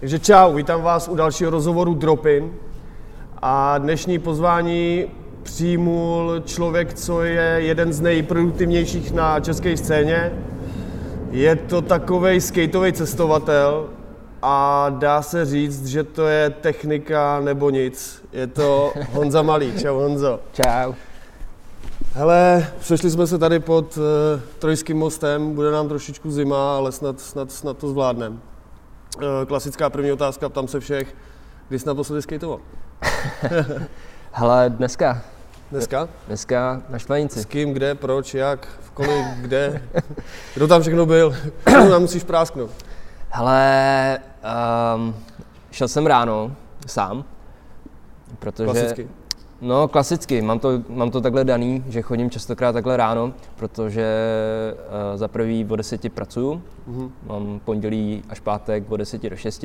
Takže čau, vítám vás u dalšího rozhovoru Dropin. A dnešní pozvání přijmul člověk, co je jeden z nejproduktivnějších na české scéně. Je to takový skateový cestovatel a dá se říct, že to je technika nebo nic. Je to Honza Malý. Čau Honzo. Čau. Hele, přešli jsme se tady pod uh, Trojským mostem, bude nám trošičku zima, ale snad, snad, snad to zvládneme. Uh, klasická první otázka, ptám se všech, kdy jsi naposledy skateoval? Hele, dneska. Dneska? Dneska na Štvanici. S kým, kde, proč, jak, v kolik, kde? Kdo tam všechno byl? nám musíš prásknout. Hele, um, šel jsem ráno sám, protože... Klasicky. No, klasicky. Mám to, mám to takhle daný, že chodím častokrát takhle ráno, protože uh, za prvý o 10 pracuju. Mm-hmm. Mám pondělí až pátek od 10 do 6.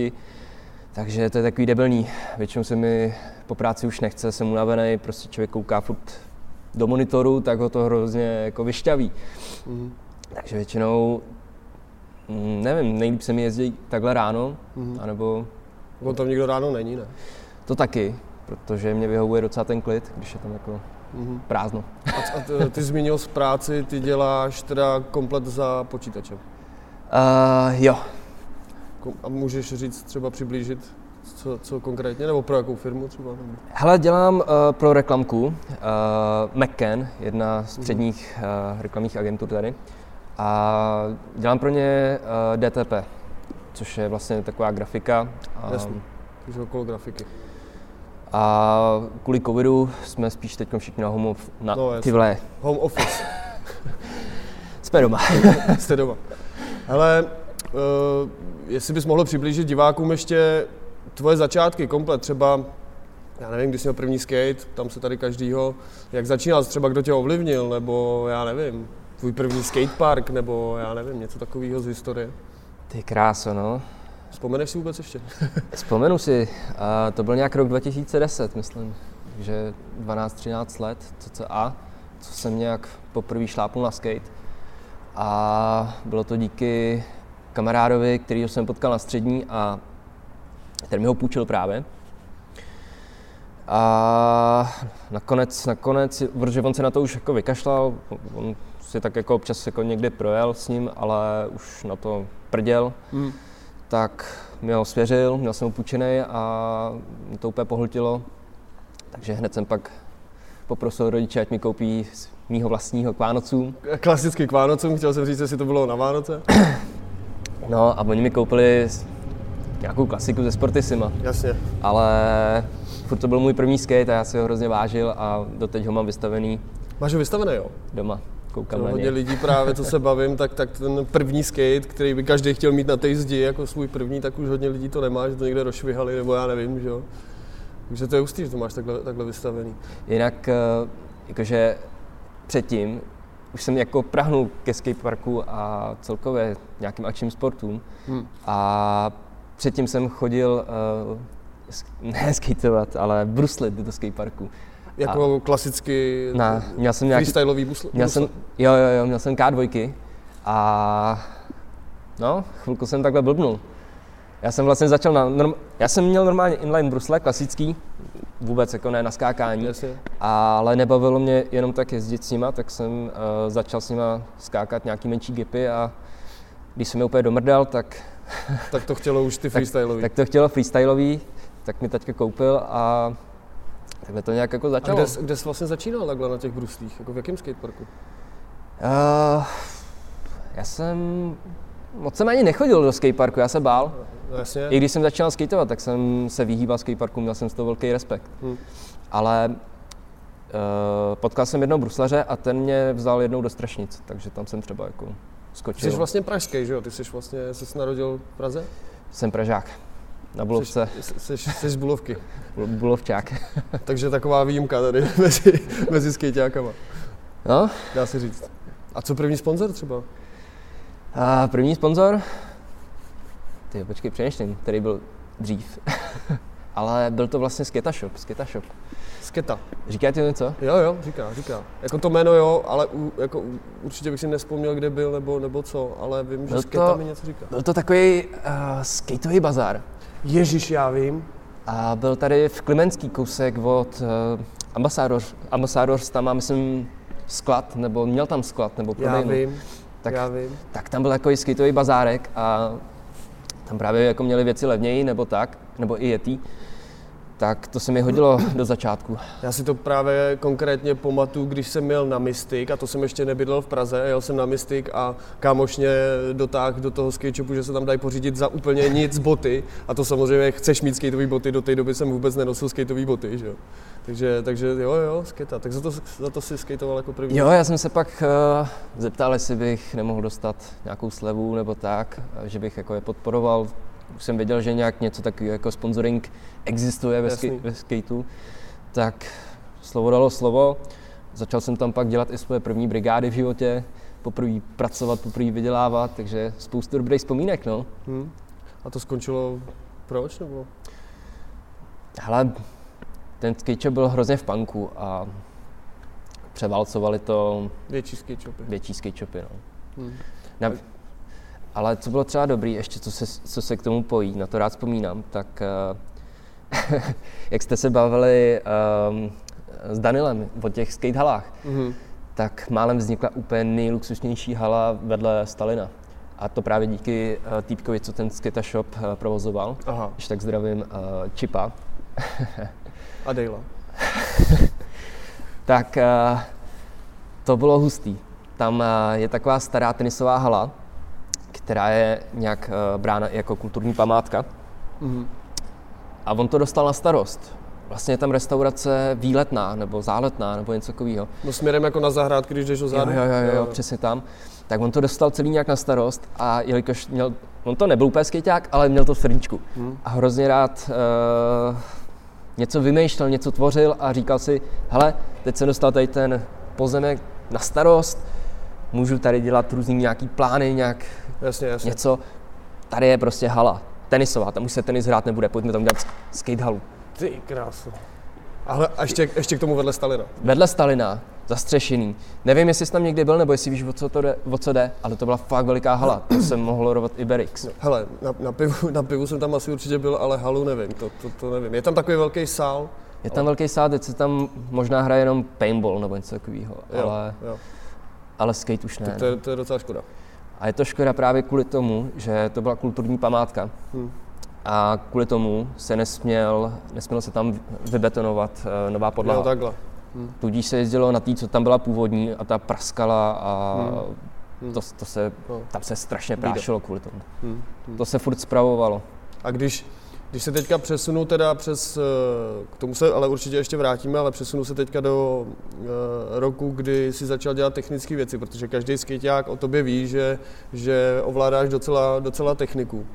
Takže to je takový debilní. Většinou se mi po práci už nechce, jsem unavený, prostě člověk kouká furt do monitoru, tak ho to hrozně jako vyšťaví. Mm-hmm. Takže většinou, mm, nevím, nejlíp se mi jezdí takhle ráno, mm-hmm. anebo... On tam nikdo ráno není, ne? To taky, protože mě vyhovuje docela ten klid, když je tam jako mm-hmm. prázdno. A, a ty, ty zmínil z práci, ty děláš teda komplet za počítačem? Uh, jo. A můžeš říct, třeba přiblížit, co, co konkrétně, nebo pro jakou firmu třeba? Hele, dělám uh, pro reklamku, uh, McCann, jedna z předních uh, reklamních agentur tady. A dělám pro ně uh, DTP, což je vlastně taková grafika. Jasně, takže okolo grafiky. A kvůli covidu jsme spíš teď všichni na home, of, na No, jasně. ty vole, Home office, jsme doma. jste doma. Hele, uh, jestli bys mohl přiblížit divákům ještě tvoje začátky komplet, třeba já nevím, když jsi měl první skate, tam se tady každýho, jak začínal, třeba kdo tě ovlivnil, nebo já nevím, tvůj první skatepark, nebo já nevím, něco takového z historie. Ty kráso, no. Vzpomeneš si vůbec ještě? Vzpomenu si, a to byl nějak rok 2010, myslím, že 12-13 let, cca, co jsem nějak poprvé šlápnul na skate. A bylo to díky kamarádovi, kterýho jsem potkal na střední a ten mi ho půjčil právě. A nakonec, nakonec, protože on se na to už jako vykašlal, on si tak jako občas jako někdy projel s ním, ale už na to prděl, Hmm. Tak mi ho svěřil, měl jsem ho půjčený a mě to úplně pohltilo. Takže hned jsem pak poprosil rodiče, ať mi koupí z mýho vlastního k Vánocům. Klasicky k Vánocům, chtěl jsem říct, jestli to bylo na Vánoce. No a oni mi koupili nějakou klasiku ze Sportissima. Jasně. ale furt to byl můj první skate a já si ho hrozně vážil a doteď ho mám vystavený Máš ho vystavené, jo? doma. Koukám To na hodně ně. lidí právě, co se bavím, tak, tak ten první skate, který by každý chtěl mít na té zdi jako svůj první, tak už hodně lidí to nemá, že to někde rozšvihali, nebo já nevím, že jo. Takže to je hustý, že to máš takhle, takhle vystavený. Jinak, eh, jakože předtím už jsem jako prahnul ke skateparku a celkově nějakým akčním sportům. Hm. A předtím jsem chodil, uh, ne skateovat, ale bruslit do skateparku. Jako klasicky Na, měl jsem nějaký, freestyleový busle. Měl jsem, jo, jo, jo, měl jsem K2 a no, chvilku jsem takhle blbnul. Já jsem vlastně začal na, norm, já jsem měl normálně inline brusle, klasický, vůbec jako ne na skákání, Jasně. ale nebavilo mě jenom tak jezdit s nima, tak jsem uh, začal s nima skákat nějaký menší gipy a když jsem je úplně domrdal, tak, Tak to chtělo už ty freestyleový. tak to chtělo freestylový, tak mi taťka koupil a takhle to nějak jako A začalo. kde, jsi- kde jsi vlastně začínal takhle na těch bruslích? Jako v jakém skateparku? Uh, já jsem moc jsem ani nechodil do skateparku, já se bál. No, jasně. I když jsem začínal skateovat, tak jsem se vyhýbal skateparku, měl jsem z toho velký respekt. Hm. Ale uh, potkal jsem jednoho bruslaře a ten mě vzal jednou do Strašnic, takže tam jsem třeba jako skočil. jsi vlastně pražský, že jo? Ty jsi vlastně, jsi se narodil v Praze? Jsem Pražák. Na Bulovce, Jsi, jsi, jsi, z Bulovky. Bul- Bulovčák. Takže taková výjimka tady mezi, mezi skejťákama, No, dá se říct. A co první sponzor třeba? a první sponzor? Ty počkej, přemýšlím, který byl dřív. Ale byl to vlastně Sketa Shop, Sketa Shop. Sketa. Říká ti něco? Jo, jo, říká, říká. Jako to jméno jo, ale u, jako, určitě bych si nespomněl, kde byl nebo, nebo co, ale vím, že Byl Sketa to- mi něco říká. Byl to takový uh, skateový bazar. Ježíš, já vím. A byl tady v Klimenský kousek od uh, Ambassador. Ambassador tam má, myslím, sklad, nebo měl tam sklad, nebo Já prodejnu. vím, Tak, já vím. tak tam byl takový skateový bazárek a tam právě jako měli věci levněji, nebo tak, nebo i Yeti. Tak to se mi hodilo do začátku. Já si to právě konkrétně pamatuju, když jsem jel na Mystic, a to jsem ještě nebydlel v Praze, jel jsem na Mystic a kámoš mě dotáhl do toho skate shopu, že se tam dají pořídit za úplně nic boty. A to samozřejmě chceš mít skateové boty, do té doby jsem vůbec nenosil skateové boty, že jo. Takže, takže jo, jo, skata. Tak za to, za to si skateoval jako první. Jo, já jsem se pak uh, zeptal, jestli bych nemohl dostat nějakou slevu nebo tak, že bych jako je podporoval. Už jsem věděl, že nějak něco takového jako sponsoring existuje ve, ske- ve skateu. Tak slovo dalo slovo. Začal jsem tam pak dělat i svoje první brigády v životě, poprvé pracovat, poprvé vydělávat, takže spoustu dobrých vzpomínek, no. Hm? A to skončilo proč? Nebo? Hele, ten skate byl hrozně v punku a převálcovali to Větší skate shopy. větší skate shopy, no. Hm. Na, ale co bylo třeba dobrý, ještě co se, co se k tomu pojí, na to rád vzpomínám, tak uh, jak jste se bavili um, s Danilem o těch skatehalách, Mhm. tak málem vznikla úplně nejluxusnější hala vedle Stalina. A to právě díky uh, týpkovi, co ten skate shop uh, provozoval. Aha. Když tak zdravím uh, Čipa. A Dejla. Tak uh, to bylo hustý. Tam uh, je taková stará tenisová hala, která je nějak uh, brána i jako kulturní památka. Mhm. A on to dostal na starost. Vlastně je tam restaurace výletná nebo záletná nebo něco takového. No směrem jako na zahrádky, když jdeš do Jo, zádu. jo, jo, jo, jo, přesně tam. Tak on to dostal celý nějak na starost a jelikož měl, on to nebyl úplně skejťák, ale měl to v srdíčku. Hmm. A hrozně rád uh, něco vymýšlel, něco tvořil a říkal si, hele, teď jsem dostal tady ten pozemek na starost, můžu tady dělat různý nějaký plány, nějak Jasně, jasně. něco. Tady je prostě hala, tenisová, tam už se tenis hrát nebude, pojďme tam dělat skate halu. Ty krásu. Ale a ještě, ještě k tomu vedle Stalina. Vedle Stalina, zastřešený. Nevím, jestli jsi tam někdy byl, nebo jestli víš, o co, to jde, o co jde, ale to byla fakt veliká hala. To jsem mohl rovat i Berix. Hele, na, na, pivu, na pivu jsem tam asi určitě byl, ale halu nevím, to, to, to nevím. Je tam takový velký sál? Je tam velký sád, teď se tam možná hraje jenom paintball nebo něco takového, ale, jo. ale skate už ne. Tak to, je, to je docela škoda. A je to škoda právě kvůli tomu, že to byla kulturní památka. Hm. A kvůli tomu se nesměl, nesměl se tam vybetonovat eh, nová podlaha. Jo, takhle. Tudíž se jezdilo na té, co tam byla původní a ta praskala a Hmm. to, to se, No. tam se strašně prášilo kvůli tomu. Hm. To se furt spravovalo. A když, když se teďka přesunu teda přes, eh, k tomu se ale určitě ještě vrátíme, ale přesunu se teďka do uh, roku, kdy si začal dělat technické věci, protože každý skejťák o tobě ví, že, že ovládáš docela, docela techniku.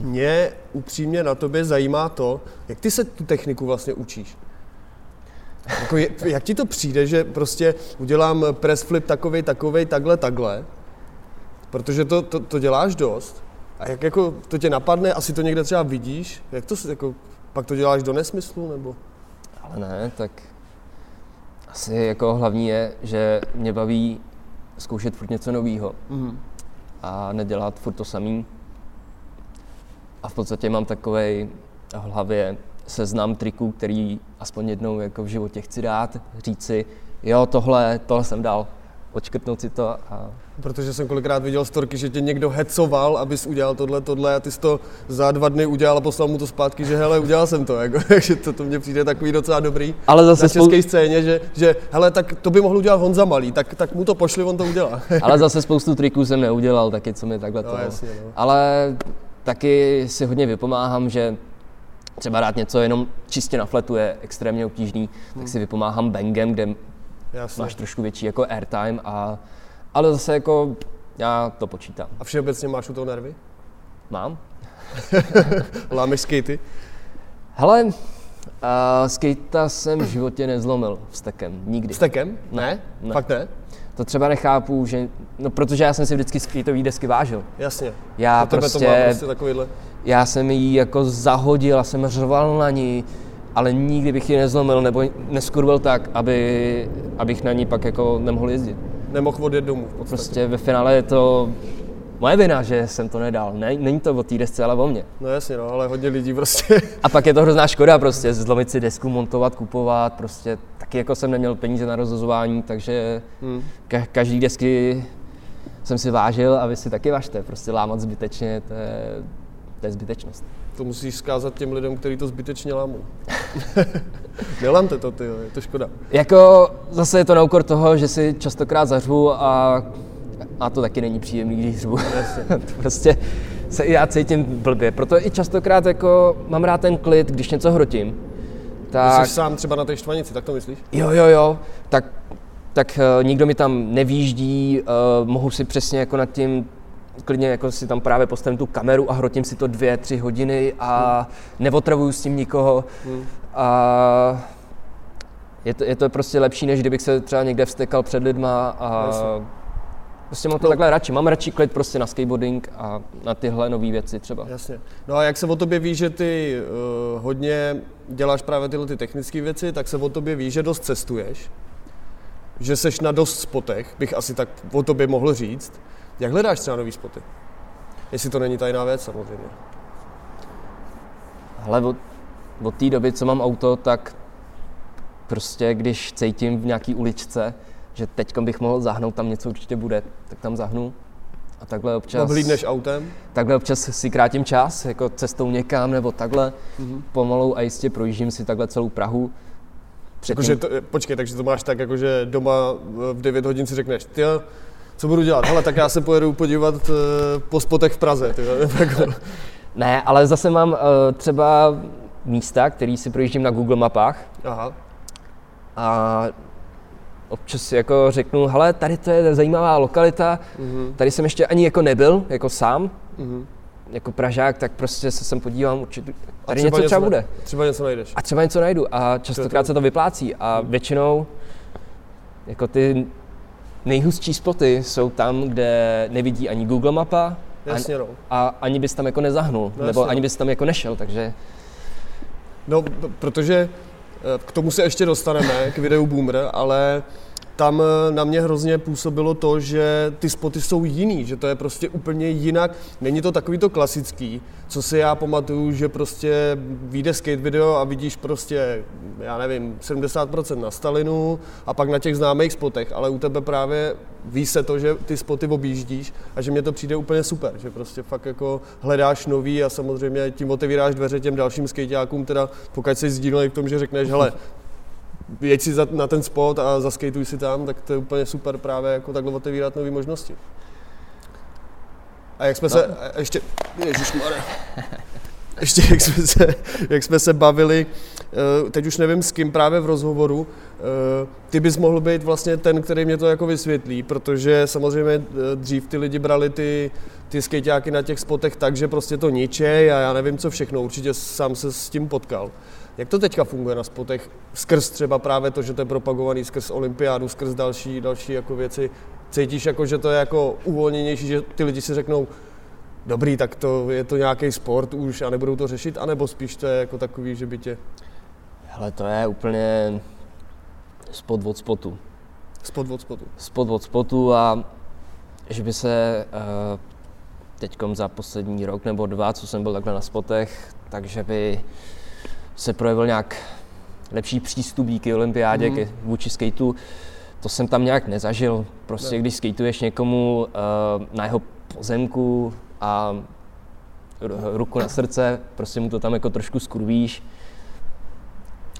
Mě upřímně na tobě zajímá to, jak ty se tu techniku vlastně učíš. Jako je, jak ti to přijde, že prostě udělám press flip takovej, takovej, takhle, takhle, protože to, to, to děláš dost. A jak jako to tě napadne, asi to někde třeba vidíš, jak to jako, pak to děláš do nesmyslu, nebo? Ale ne, tak asi jako hlavní je, že mě baví zkoušet furt něco nového Mhm. a nedělat furt to samý. A v podstatě mám takovej v hlavě seznam triků, který aspoň jednou jako v životě chci dát, říct si, jo, tohle, tohle jsem dal, odškrtnout si to a Protože jsem kolikrát viděl storky, že tě někdo hecoval, abys udělal tohle, tohle a ty jsi to za dva dny udělal a poslal mu to zpátky, že hele, udělal jsem to, jako, takže to, to mně přijde takový docela dobrý. Ale Na zase, spou- české scéně, že, že hele, tak to by mohl udělat Honza Malý, tak, tak mu to pošli, on to udělá. ale zase spoustu triků jsem neudělal, taky co mi takhle No, to. jasně, no. Ale taky si hodně vypomáhám, že třeba dát něco jenom čistě na fletu je extrémně obtížný, Hmm. tak si vypomáhám bangem, kde Jasně. máš trošku větší jako airtime, a, ale zase jako já to počítám. A všeobecně máš u toho nervy? Mám? Lámeš skatey? Hele, uh, skejta jsem v životě nezlomil vstekem, nikdy. Stekem? Ne? Ne. Fakt ne? To třeba nechápu, že, no protože já jsem si vždycky skateový desky vážil. Jasně. Já tebe prostě, to má prostě takovýhle. já jsem ji jako zahodil a jsem řval na ní, ale nikdy bych ji nezlomil nebo neskurvil tak, aby, abych na ní pak jako nemohl jezdit. Nemohl odjet domů v podstatě. Prostě ve finále je to moje vina, že jsem to nedal. Ne, není to o té desce, ale o mně. No jasně, no, ale hodně lidí prostě. A pak je to hrozná škoda prostě, zlomit si desku, montovat, kupovat, prostě taky jako jsem neměl peníze na rozhazování, takže hmm. ka- každý desky jsem si vážil a vy si taky važte, prostě lámat zbytečně, to je, to je zbytečnost. To musíš zkázat těm lidem, kteří to zbytečně lámou. Nelamte to, ty, je to škoda. Jako zase je to na úkor toho, že si častokrát zařvu a, a to taky není příjemný, když řvu. prostě se i já cítím blbě, proto i častokrát jako mám rád ten klid, když něco hrotím. Tak... Jsi sám třeba na té štvanici, tak to myslíš? Jo, jo, jo, tak, tak uh, nikdo mi tam nevýjíždí, uh, mohu si přesně jako nad tím klidně jako si tam právě postavím tu kameru a hrotím si to dvě, tři hodiny a hmm. neotravuju s tím nikoho. Hmm. A je to, je to prostě lepší, než kdybych se třeba někde vstekal před lidma a Jasně. Prostě mám to no. takhle radši. Mám radši klid prostě na skateboarding a na tyhle nové věci třeba. Jasně. No a jak se o tobě ví, že ty uh, hodně děláš právě tyhle ty technické věci, tak se o tobě ví, že dost cestuješ, že seš na dost spotech, bych asi tak o tobě mohl říct. Jak hledáš třeba nový spoty? Jestli to není tajná věc, samozřejmě. Ale od, od té doby, co mám auto, tak prostě když cítím v nějaký uličce, že teď bych mohl zahnout, tam něco určitě bude, tak tam zahnu. A takhle občas... Oblídneš autem? Takhle občas si krátím čas, jako cestou někam nebo takhle. Mm-hmm. Pomalu a jistě projíždím si takhle celou Prahu. Předtím... Jakože to, počkej, takže to máš tak, jakože doma v 9 hodin si řekneš, ty co budu dělat? Hele, tak já se pojedu podívat uh, po spotech v Praze. Ty, jako- ne, ale zase mám uh, třeba místa, který si projíždím na Google mapách. Aha. A občas jako řeknu, hele, tady to je zajímavá lokalita, mm-hmm. tady jsem ještě ani jako nebyl, jako sám, mm-hmm. jako Pražák, tak prostě se sem podívám, určitě, tady třeba něco třeba bude. Třeba něco najdeš. A třeba něco najdu a častokrát se to vyplácí a většinou jako ty nejhustší spoty jsou tam, kde nevidí ani Google mapa, Jasně, no. a ani bys tam jako nezahnul, no, nebo ani no. bys tam jako nešel, takže... No, protože eh, k tomu se ještě dostaneme, k videu Boomer, ale tam eh, na mě hrozně působilo to, že ty spoty jsou jiný, že to je prostě úplně jinak. Není to takový to klasický, co si já pamatuju, že prostě vyjde skate video a vidíš prostě, já nevím, 70% na Stalinu a pak na těch známých spotech, ale u tebe právě ví se to, že ty spoty objíždíš a že mě to přijde úplně super, že prostě fakt jako hledáš nový a samozřejmě tím otevíráš dveře těm dalším skateákům, teda pokud jsi sdílený v tom, že řekneš, hele, jeď si za, na ten spot a zaskejtuj si tam, tak to je úplně super právě jako takhle otevírat nové možnosti. A jak jsme no. se, a ještě, ježišmarja, ještě jak jsme, se, jak jsme se bavili, eh, teď už nevím s kým právě v rozhovoru, eh, ty bys mohl být vlastně ten, který mě to jako vysvětlí, protože samozřejmě eh, dřív ty lidi brali ty, ty skejťáky na těch spotech tak, že prostě to ničej a já nevím co všechno, určitě sám se s tím potkal. Jak to teďka funguje na spotech? Skrz třeba právě to, že to je propagovaný skrz olympiádu, skrz další, další jako věci. Cítíš jako, že to je jako uvolněnější, že ty lidi si řeknou, dobrý, tak to je to nějaký sport už a nebudou to řešit, anebo spíš to je jako takový, že by tě... Hele, to je úplně spot od spotu. Spot od spotu. Spot od spotu a že by se uh, teďkom za poslední rok nebo dva, co jsem byl takhle na spotech, takže by se projevil nějak lepší přístup díky olympiádě mm. vůči skateu. To jsem tam nějak nezažil. Prostě ne. když skateuješ někomu uh, na jeho pozemku a ruku na srdce, prostě mu to tam jako trošku skurvíš.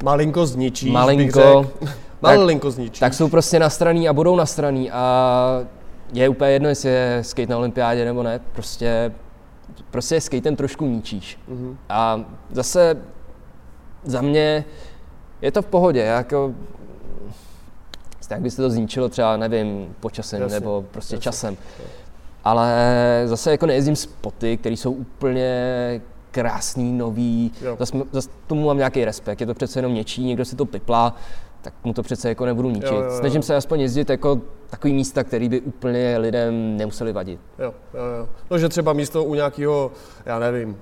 Malinko zničíš, Malinko. Malinko zničíš. Tak jsou prostě nastraný a budou nastraný a je úplně jedno, jestli je skate na olympiádě nebo ne, prostě, prostě skatem trošku ničíš. Mm-hmm. A zase za mě je to v pohodě, jako jak by se to zničilo třeba, nevím, počasem jasně, nebo prostě jasně. časem. Ale zase jako nejezdím spoty, které jsou úplně krásný, nový, zase, zase tomu mám nějaký respekt, je to přece jenom něčí, někdo si to piplá, tak mu to přece jako nebudu ničit. Jo, jo, jo. Snažím se aspoň jezdit jako takový místa, který by úplně lidem nemuseli vadit. Jo, jo, jo. No, že třeba místo u nějakého, já nevím,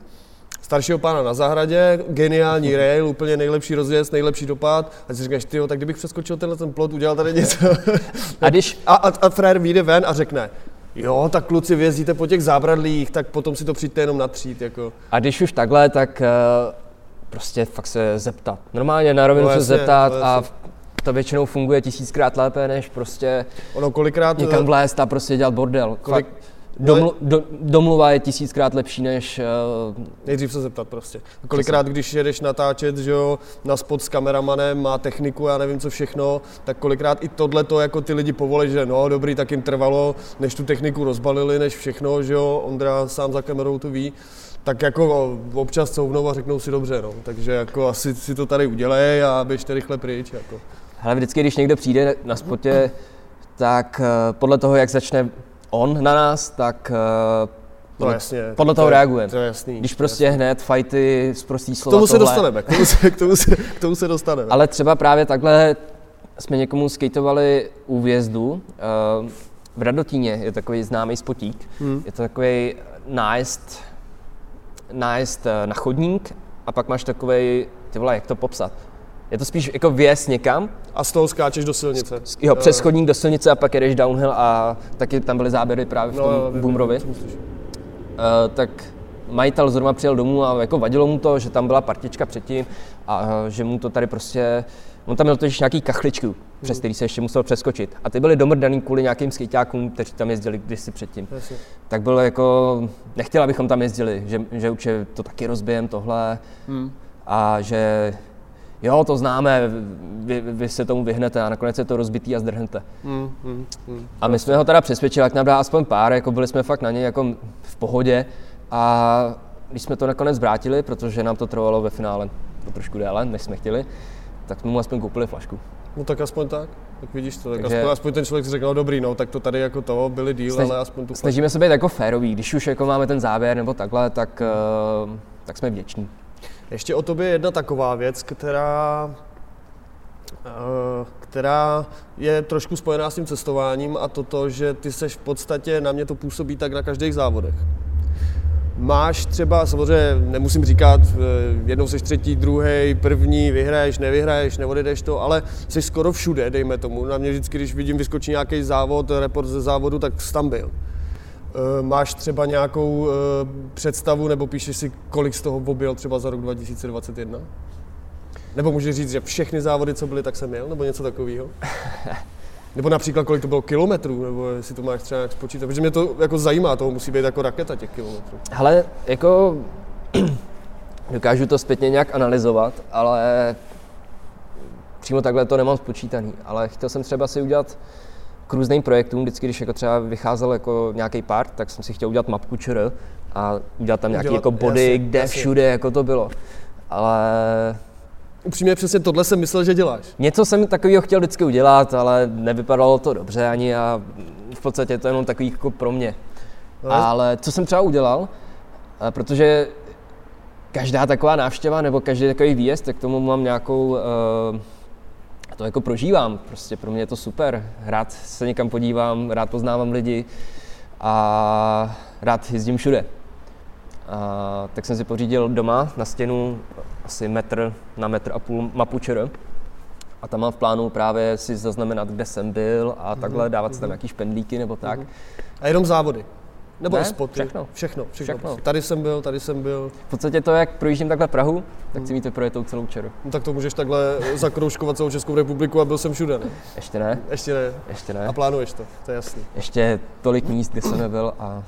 staršího pána na zahradě, geniální rail, úplně nejlepší rozjezd, nejlepší dopad. A si říkáš, ty tak kdybych přeskočil tenhle ten plot, udělal tady něco. A, když... a, a, a frér vyjde ven a řekne, Jo, tak kluci vězíte po těch zábradlích, tak potom si to přijďte jenom natřít. Jako. A když už takhle, tak uh, prostě fakt se zeptat. Normálně na rovinu No se zeptat no a to většinou funguje tisíckrát lépe, než prostě Ono kolikrát... někam vlézt a prostě dělat bordel. Kolik- Fakt, domlu, do, domluva je tisíckrát lepší, než uh, Nejdřív se zeptat prostě. Kolikrát, když jedeš natáčet, že jo, na spot s kameramanem, má techniku, já nevím co všechno, tak kolikrát i tohle to jako ty lidi povolí, že no dobrý, tak jim trvalo, než tu techniku rozbalili, než všechno, že jo, Ondra sám za kamerou to ví, tak jako občas couvnou a řeknou si dobře, no. Takže jako asi si to tady udělej a běžte rychle pryč, jako. Hele, vždycky, když někdo přijde na spotě, tak eh, podle toho, jak začne on na nás, tak No podle, jasně. podle to toho je- reagujeme. To je jasný. Když prostě hned fajty, zprostý K slova, tomu se tohle. dostaneme, k tomu se, k tomu se, k tomu se dostaneme. Ale třeba právě takhle jsme někomu skateovali u vjezdu. eh, V Radotíně je takový známý spotík. Hmm. Je to takový nájezd, nájezd eh, na chodník a pak máš takový, ty vole, jak to popsat? Je to spíš jako vjezd někam, A z toho skáčeš do silnice. jo, přes Eh, chodník do silnice a pak jedeš downhill a taky tam byly záběry právě v tom jo, vím, Boomrovi. Eh, tak majitel zrovna přijel domů a jako vadilo mu to, že tam byla partička předtím a že mu to tady prostě, on tam měl totiž nějaký kachličku, přes který se ještě musel přeskočit. A ty byly domrdaný kvůli nějakým skejťákům, kteří tam jezdili kdysi předtím. Jasně. Tak bylo jako, nechtěl, abychom tam jezdili, že, že určitě to taky rozbijem tohle Hmm. a že jo, to známe, vy, vy se tomu vyhnete a nakonec je to rozbitý a zdrhnete. Hmm, hmm, hmm. A my jsme ho teda přesvědčili, jak nám dá aspoň pár, jako byli jsme fakt na něj jako v pohodě. A když jsme to nakonec vrátili, protože nám to trvalo ve finále to trošku déle, než jsme chtěli, tak jsme mu aspoň koupili flašku. No tak aspoň tak, tak vidíš to, tak Takže- aspoň, aspoň ten člověk si řekl, no dobrý, no, tak to tady jako to, byli díl, Snaž- ale aspoň tu Snažíme se být jako féroví, když už jako máme ten záběr nebo takhle, tak, uh, tak jsme vděční. Ještě o tobě jedna taková věc, která, eh, která je trošku spojená s tím cestováním a to to, že ty seš v podstatě, na mě to působí tak na každých závodech. Máš třeba, samozřejmě nemusím říkat, eh, jednou seš třetí, druhý, první, vyhraješ, nevyhraješ, neodjedeš to, ale jsi skoro všude, dejme tomu. Na mě vždycky, když vidím, vyskočí nějaký závod, report ze závodu, tak jsi tam byl. Eh, Máš třeba nějakou eh, představu nebo píšeš si, kolik z toho objel třeba za rok 2021? Nebo můžeš říct, že všechny závody, co byly, tak jsem měl, nebo něco takového? Nebo například, kolik to bylo kilometrů, nebo jestli to máš třeba nějak spočítat, protože mě to jako zajímá, toho musí být jako raketa těch kilometrů. Hele, jako dokážu to zpětně nějak analyzovat, ale přímo takhle to nemám spočítaný. Ale chtěl jsem třeba si udělat k různým projektům, vždycky, když jako třeba vycházel jako nějaký part, tak jsem si chtěl udělat mapku ČR a udělat tam nějaký Udělat- jako body, jasně, kde jasně. všude jako to bylo. Ale Upřímně přesně tohle jsem myslel, že děláš. něco jsem takového chtěl vždycky udělat, ale nevypadalo to dobře ani a v podstatě to je jenom takový jako pro mě. Ale- Ale co jsem třeba udělal, eh, protože každá taková návštěva nebo každý takový výjezd, tak k tomu mám nějakou, eh, to jako prožívám, prostě pro mě je to super. Rád se někam podívám, rád poznávám lidi a rád jezdím všude. A, tak jsem si pořídil doma na stěnu asi metr na metr a půl mapu ČR. A tam mám v plánu právě si zaznamenat, kde jsem byl a takhle dávat si tam nějaký špendlíky nebo tak. A jenom závody. Nebo Ne, spoty. všechno. Všechno, všechno. Všechno. Tady jsem byl, tady jsem byl. V podstatě to, jak projíždím takhle Prahu, tak si míte projetou celou čeru. No, tak to můžeš takhle zakroužkovat celou Českou republiku a byl jsem všude, ne? Ještě ne, Ještě ne. ještě A ne. plánuješ to, to je jasný. Ještě tolik míst, kde jsem nebyl a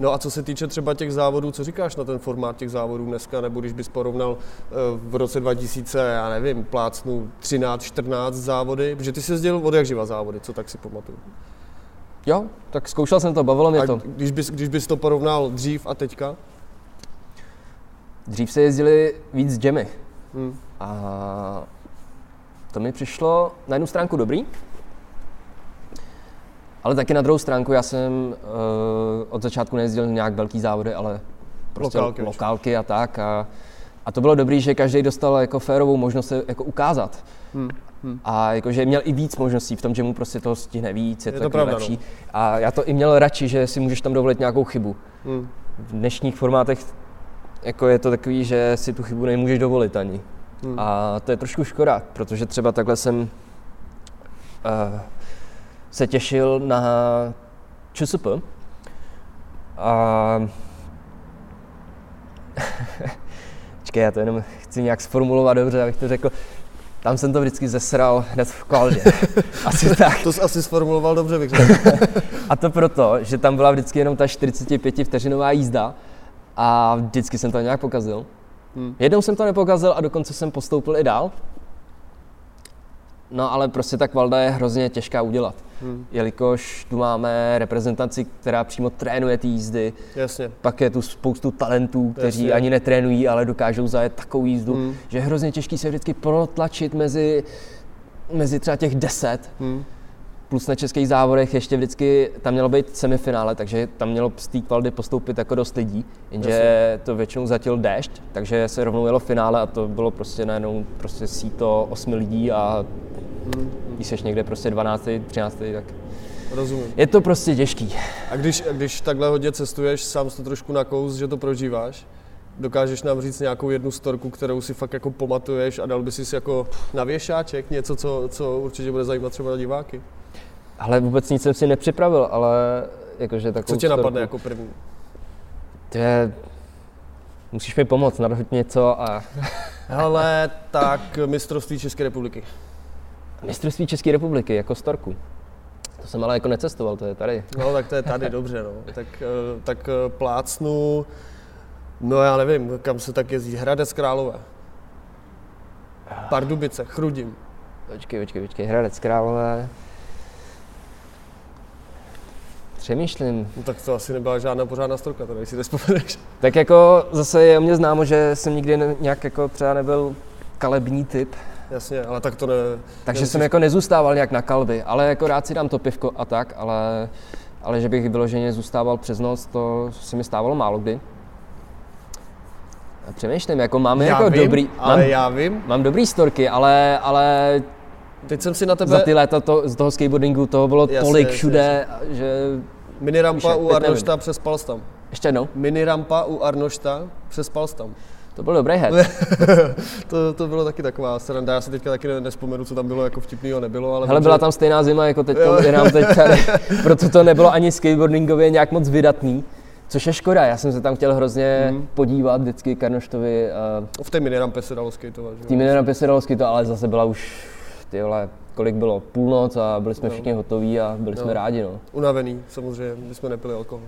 No a co se týče třeba těch závodů, co říkáš na ten formát těch závodů dneska, nebo když bys porovnal eh, v roce 2000, já nevím, plácnu 13, 14 závody, protože ty jsi jezdil od jak živa závody, co tak si pamatuju. Jo, tak zkoušel jsem to, bavilo mě A to. když bys, když bys to porovnal dřív a teďka, Dřív se jezdili víc jammy hm. a to mi přišlo na jednu stránku dobrý, ale taky na druhou stránku já jsem uh, od začátku nejezdil nějak velký závody, ale prostě Lokálky lokálky, a tak. A, a to bylo dobrý, že každý dostal jako férovou možnost se jako ukázat. Hm. Hm. A jakože měl i víc možností v tom, že mu prostě toho stihne víc, je, Je to, pravda, no. lepší. A já to i měl radši, že si můžeš tam dovolit nějakou chybu. Hm. V dnešních formátech jako je to takový, že si tu chybu nemůžeš dovolit ani. Hm. A to je trošku škoda, protože třeba takhle jsem uh, se těšil na ČSP. A... Počkej, já to jenom chci nějak sformulovat dobře, abych to řekl. Tam jsem to vždycky zesral hned v kvaldě. asi tak. To jsi asi sformuloval dobře, bych řekl. a to proto, že tam byla vždycky jenom ta 45 vteřinová jízda a vždycky jsem to nějak pokazil. Hmm. Jednou jsem to nepokazil a dokonce jsem postoupil i dál. No ale prostě ta kvalda je hrozně těžká udělat, hmm. jelikož tu máme reprezentaci, která přímo trénuje ty jízdy. Jasně. Pak je tu spoustu talentů, kteří Jasně. ani netrénují, ale dokážou zajet takovou jízdu, hmm. že je hrozně těžký se vždycky protlačit mezi, mezi třeba těch deset. Hmm plus na českých závodech ještě vždycky tam mělo být semifinále, takže tam mělo z té kvaldy postoupit jako dost lidí, jenže Jasně. to většinou zatil déšť, takže se rovnou jelo finále a to bylo prostě najednou prostě síto osmi lidí a hmm. když jsi někde prostě 12. 13. tak Rozumím. Je to prostě těžký. A když, a když takhle hodně cestuješ, sám to trošku nakous, že to prožíváš, dokážeš nám říct nějakou jednu storku, kterou si fakt jako pamatuješ a dal by si jako na věšáček něco, co, co určitě bude zajímat třeba diváky? Ale vůbec nic jsem si nepřipravil, ale jakože takovou Co tě storku, napadne jako první? To je... Musíš mi pomoct, navrhnout něco a... Ale tak mistrovství České republiky. Mistrovství České republiky, jako storku. To jsem ale jako necestoval, to je tady. No, tak to je tady, dobře, no. Tak, eh, tak eh, plácnu, no já nevím, kam se tak jezdí, Hradec Králové. Pardubice, Chrudim. Počkej, počkej, počkej, Hradec Králové. Přemýšlím. No, tak to asi nebyla žádná pořádná storka, to si nespomeneš. Tak jako zase je o mě známo, že jsem nikdy ne, nějak jako třeba nebyl kalební typ. Jasně, ale tak to ne... Takže jsem jako nezůstával nějak na kalby, ale jako rád si dám to pivko a tak, ale, ale že bych vyloženě zůstával přes noc, to si mi stávalo málo kdy. A přemýšlím, jako máme já jako vím, dobrý... Ale mám, já vím. Mám dobrý storky, ale, ale Teď jsem si na tebe... Za ty léta to, z toho skateboardingu toho bylo jasně, tolik všude, jasně. že Mini rampa u Arnošta přes Palstam. Ještě jednou? Mini rampa u Arnošta přes Palstam. To byl dobrý head. to, to bylo taky taková sranda. Já si teďka taky nespomenu, co tam bylo jako vtipného, nebylo. Ale Hele, byla tam stejná zima jako teď, je nám teď tady. Proto to nebylo ani skateboardingově nějak moc vydatný. Což je škoda, já jsem se tam chtěl hrozně mm. podívat vždycky Karnoštovi. A... V té minirampe se dalo skateovat. V té minirampe se dalo skateovat, ale zase byla už ty vole, kolik bylo, půlnoc a byli jsme no. všichni hotoví a byli no. jsme rádi. No. Unavený, samozřejmě, my jsme nepili alkohol.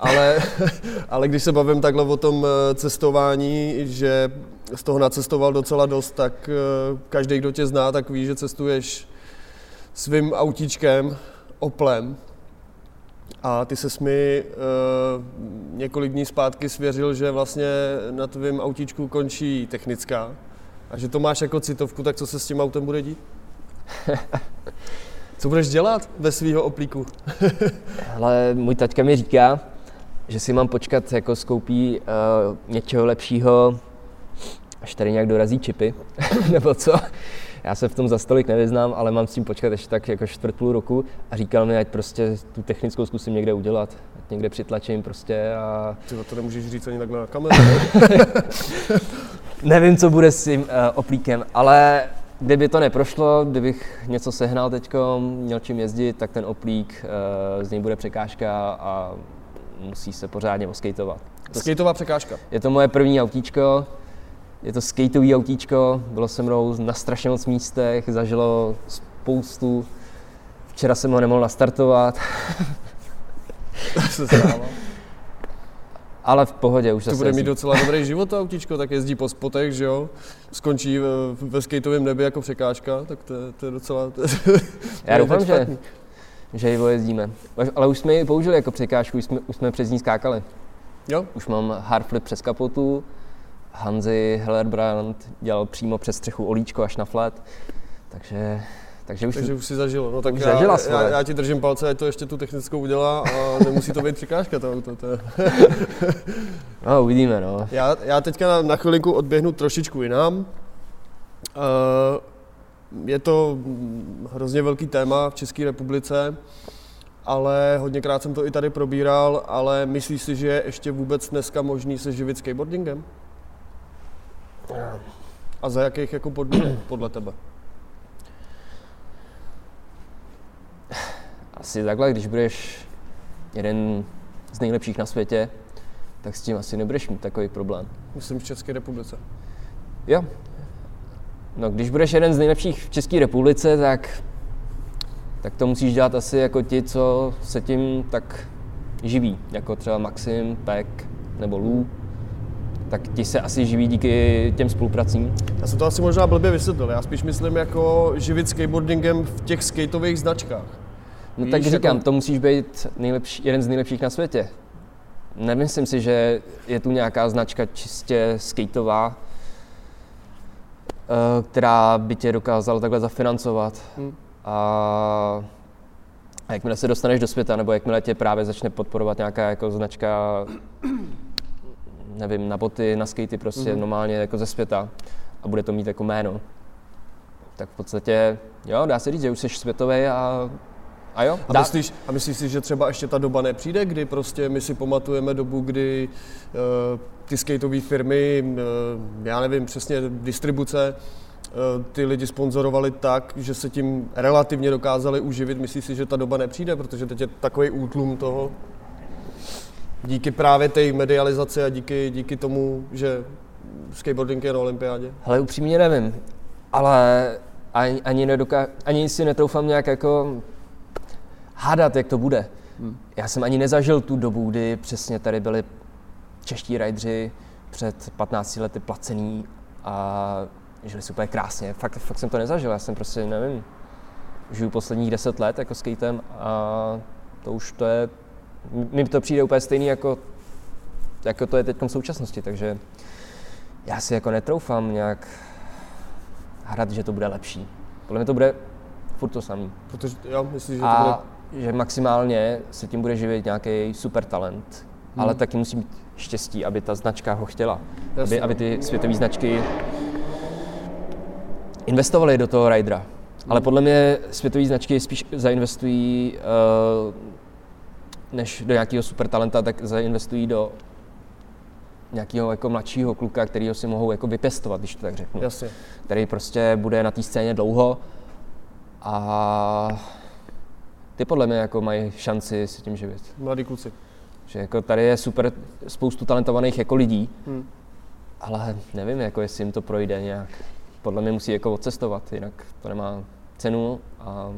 Ale, ale když se bavím takhle o tom eh, cestování, že z toho nacestoval docela dost, tak eh, každý, kdo tě zná, tak ví, že cestuješ svým autíčkem, Oplem. A ty se mi uh, několik dní zpátky svěřil, že vlastně na tvém autíčku končí technická a že to máš jako citovku, tak co se s tím autem bude dít? Co budeš dělat ve svého oplíku? Ale můj taťka mi říká, že si mám počkat, jako skoupí uh, něčeho lepšího, až tady nějak dorazí čipy, nebo co. Já se v tom za stolik nevyznám, ale mám s tím počkat ještě tak jako čtvrt půl roku a říkal mi, ať prostě tu technickou zkusím někde udělat, ať někde přitlačím prostě a... Ty to nemůžeš říct ani takhle na kameru. Nevím, co bude s tím uh, oplíkem, ale kdyby to neprošlo, kdybych něco sehnal teď, měl čím jezdit, tak ten oplík, uh, z něj bude překážka a musí se pořádně oskejtovat. Skateová překážka. Je to moje první autíčko, je to skateový autíčko, bylo se mnou na strašně moc místech, zažilo spoustu. Včera jsem ho nemohl nastartovat. Ale v pohodě už to bude mít docela dobrý život to autíčko, tak jezdí po spotech, že jo? Skončí ve, ve skateovém nebi jako překážka, tak to, to je docela... To, Já doufám, že, že ji jezdíme. Ale už jsme ji použili jako překážku, už jsme, už jsme přes ní skákali. Jo? Už mám hardflip přes kapotu, Hanzi Hellerbrand dělal přímo přes střechu olíčko až na flat, takže takže už, Takže už si zažilo. No tak já, zažila já, já, ti držím palce, ať to ještě tu technickou udělá a nemusí to být překážka to auto. To no, uvidíme, no. Já, já teďka na, na chvilinku odběhnu trošičku jinam. Uh, je to hrozně velký téma v České republice, ale hodněkrát jsem to i tady probíral, ale myslíš si, že je ještě vůbec dneska možný se živit skateboardingem? A za jakých jako podmínek podle tebe? Asi takhle, když budeš jeden z nejlepších na světě, tak s tím asi nebudeš mít takový problém. Myslím v České republice. Jo. No, když budeš jeden z nejlepších v České republice, tak, tak to musíš dělat asi jako ti, co se tím tak živí, jako třeba Maxim, Pek nebo Lou, tak ti se asi živí díky těm spolupracím. Já jsem to asi možná blbě vysvětlil, já spíš myslím jako živit skateboardingem v těch skateových značkách. No Víš, tak říkám, jako- to musíš být nejlepší, jeden z nejlepších na světě. Nemyslím si, že je tu nějaká značka čistě skateová, eh, která by tě dokázala takhle zafinancovat. Hm. A, a jakmile se dostaneš do světa, nebo jakmile tě právě začne podporovat nějaká jako značka, nevím, na boty, na skatey prostě Mhm. normálně jako ze světa a bude to mít jako jméno, tak v podstatě, jo, dá se říct, že už jsi světový a, a jo, A dá, myslíš, a myslíš si, že třeba ještě ta doba nepřijde, kdy prostě my si pamatujeme dobu, kdy uh, ty skateové firmy, uh, já nevím přesně, distribuce, uh, ty lidi sponzorovali tak, že se tím relativně dokázali uživit. Myslíš si, že ta doba nepřijde, protože teď je takový útlum toho? Díky právě té medializaci a díky, díky tomu, že skateboarding je na olympiádě. Hele, upřímně nevím, ale ani, ani, nedoká, ani si netroufám nějak jako hádat, jak to bude. Hmm. Já jsem ani nezažil tu dobu, kdy přesně tady byli čeští rajdři před 15 lety placený a žili úplně krásně. Fakt, fakt jsem to nezažil, já jsem prostě, nevím, žiju posledních 10 let jako skatem a to už to je, mi to přijde úplně stejný jako, jako to je teď v současnosti, takže já si jako netroufám nějak hrát, že to bude lepší. Podle mě to bude furt to samý. Protože já myslím, že to bude... A že maximálně se tím bude živit nějaký super talent, Hmm. ale taky musí mít štěstí, aby ta značka ho chtěla. Jasně. Aby, aby ty světové značky investovaly do toho ridera. Hmm. Ale podle mě světové značky spíš zainvestují uh, než do nějakého super talenta, tak zainvestují do nějakého jako mladšího kluka, kterýho si mohou jako vypěstovat, když to tak řeknu. Jasně. Který prostě bude na té scéně dlouho a ty podle mě jako mají šanci se tím živit. Mladí kluci. Že jako tady je super spoustu talentovaných jako lidí, Hmm. ale nevím, jako jestli jim to projde nějak. Podle mě musí jako odcestovat, jinak to nemá cenu a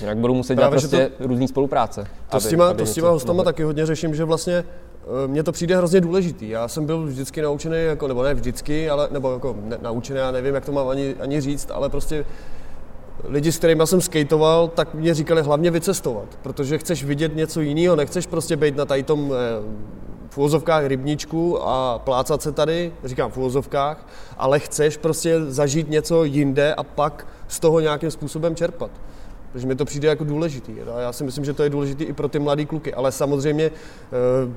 jinak budou muset dělat Právě, že prostě různý spolupráce. To s těma, to s těma hostama taky hodně řeším, že vlastně eh, mně to přijde hrozně důležitý. Já jsem byl vždycky naučený, jako, nebo ne vždycky, ale, nebo jako ne, naučený, já nevím, jak to mám ani, ani říct, ale prostě lidi, s kterými jsem skateoval, tak mě říkali hlavně vycestovat, protože chceš vidět něco jiného, nechceš prostě být na tady tom eh, v úvozovkách rybníčku a plácat se tady, říkám v úvozovkách, ale chceš prostě zažít něco jinde a pak z toho nějakým způsobem čerpat. Takže mi to přijde jako důležitý. A já si myslím, že to je důležitý i pro ty mladé kluky. Ale samozřejmě eh,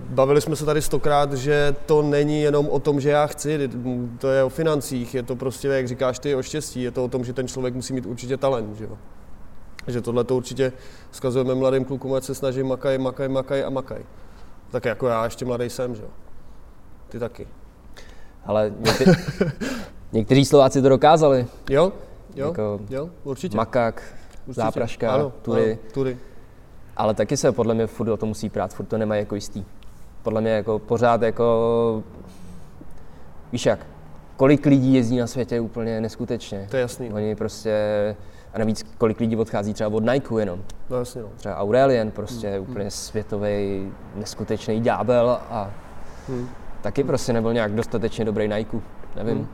bavili jsme se tady stokrát, že to není jenom o tom, že já chci, to je o financích, je to prostě, jak říkáš ty, o štěstí, je to o tom, že ten člověk musí mít určitě talent. Že, jo? že tohle to určitě vzkazujeme mladým klukům, ať se snaží makaj, makaj, makaj a makaj. Tak jako já ještě mladý jsem, že jo. Ty taky. Ale někte, někteří Slováci to dokázali. Jo? Jo? Jako jo? Určitě. Makak, určitě. zápraška, ano, tury. Ano, tury. Ale taky se podle mě furt o to musí prát, furt to nemají jako jistý. Podle mě jako pořád jako, víš jak, kolik lidí jezdí na světě úplně neskutečně. To je jasný. Oni prostě, a navíc kolik lidí odchází třeba od Nike jenom. no jasně, no. Třeba Aurelien, prostě úplně světový neskutečný ďábel a Hmm. taky prostě nebyl nějak dostatečně dobrý Nike. Nevím. Hmm.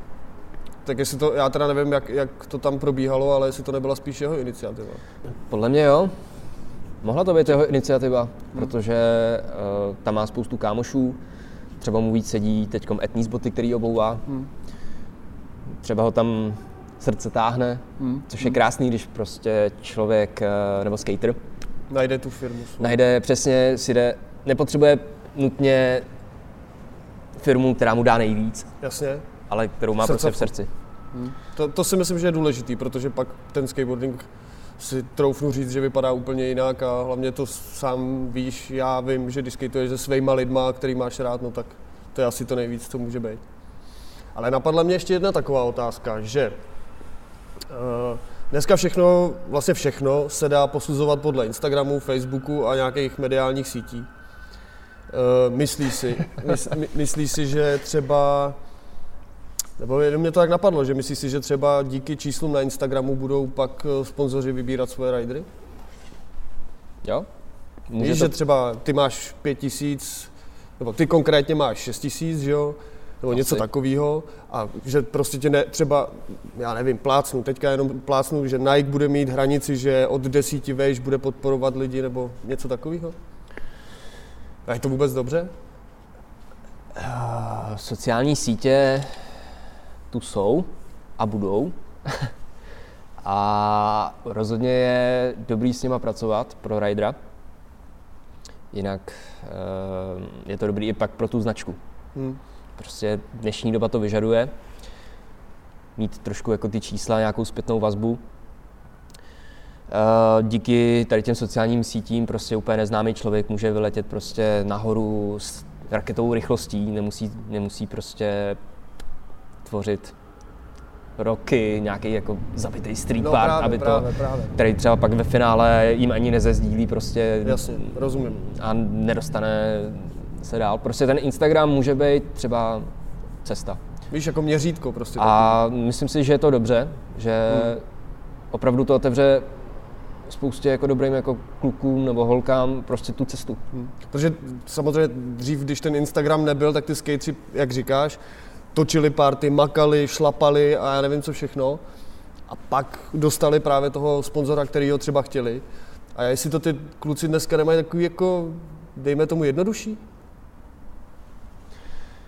Tak jestli to, já teda nevím, jak, jak to tam probíhalo, ale jestli to nebyla spíš jeho iniciativa. Podle mě jo. Mohla to být jeho iniciativa, protože uh, tam má spoustu kámošů. Třeba mu víc sedí teď etní boty, který obouvá. Hmm. Třeba ho tam srdce táhne, Hmm. což je krásný, když prostě člověk uh, nebo skater Najde tu firmu. svou. najde přesně, si jde, nepotřebuje nutně firmu, která mu dá nejvíc, Jasně. Ale kterou má prostě v srdci. To, to si myslím, že je důležitý, protože pak ten skateboarding si troufnu říct, že vypadá úplně jinak a hlavně to sám víš, já vím, že když skateuješ se svýma lidma, který máš rád, no tak to je asi to nejvíc, co může být. Ale napadla mě ještě jedna taková otázka, že uh, Dneska všechno, vlastně všechno se dá posuzovat podle Instagramu, Facebooku a nějakých mediálních sítí. Uh, myslí si, mys, my, myslí si, že třeba, nebo jenom mě to tak napadlo, že myslí si, že třeba díky číslům na Instagramu budou pak eh, sponzoři vybírat svoje ridery? Jo? Může Víš, to... že třeba ty máš pět tisíc, nebo ty konkrétně máš šest tisíc, že jo? nebo Asi. něco takového a že prostě tě ne, třeba, já nevím, plácnu, teďka jenom plácnu, že Nike bude mít hranici, že od desíti vejš bude podporovat lidi nebo něco takového? A je to vůbec dobře? Uh, sociální sítě tu jsou a budou. a rozhodně je dobrý s nima pracovat pro ridera. Jinak uh, je to dobrý i pak pro tu značku. Hmm. Prostě dnešní doba to vyžaduje. Mít trošku jako ty čísla, nějakou zpětnou vazbu. Eh, díky tady těm sociálním sítím prostě úplně neznámý člověk může vyletět prostě nahoru s raketovou rychlostí, nemusí, nemusí prostě tvořit roky, nějaký jako zabitý street no, park, právě, aby právě, to, právě. který třeba pak ve finále jim ani nezezdílí prostě. Jasně, rozumím. A nedostane se dál. Prostě ten Instagram může být třeba cesta. Víš, jako měřítko prostě. A taky. myslím si, že je to dobře, že hmm. opravdu to otevře spoustě jako dobrým jako klukům nebo holkám prostě tu cestu. Hmm. Protože samozřejmě dřív, když ten Instagram nebyl, tak ty skateri, jak říkáš, točili party, makali, šlapali a já nevím co všechno. A pak dostali právě toho sponzora, který ho třeba chtěli. A jestli to ty kluci dneska nemají takový jako, dejme tomu jednodušší?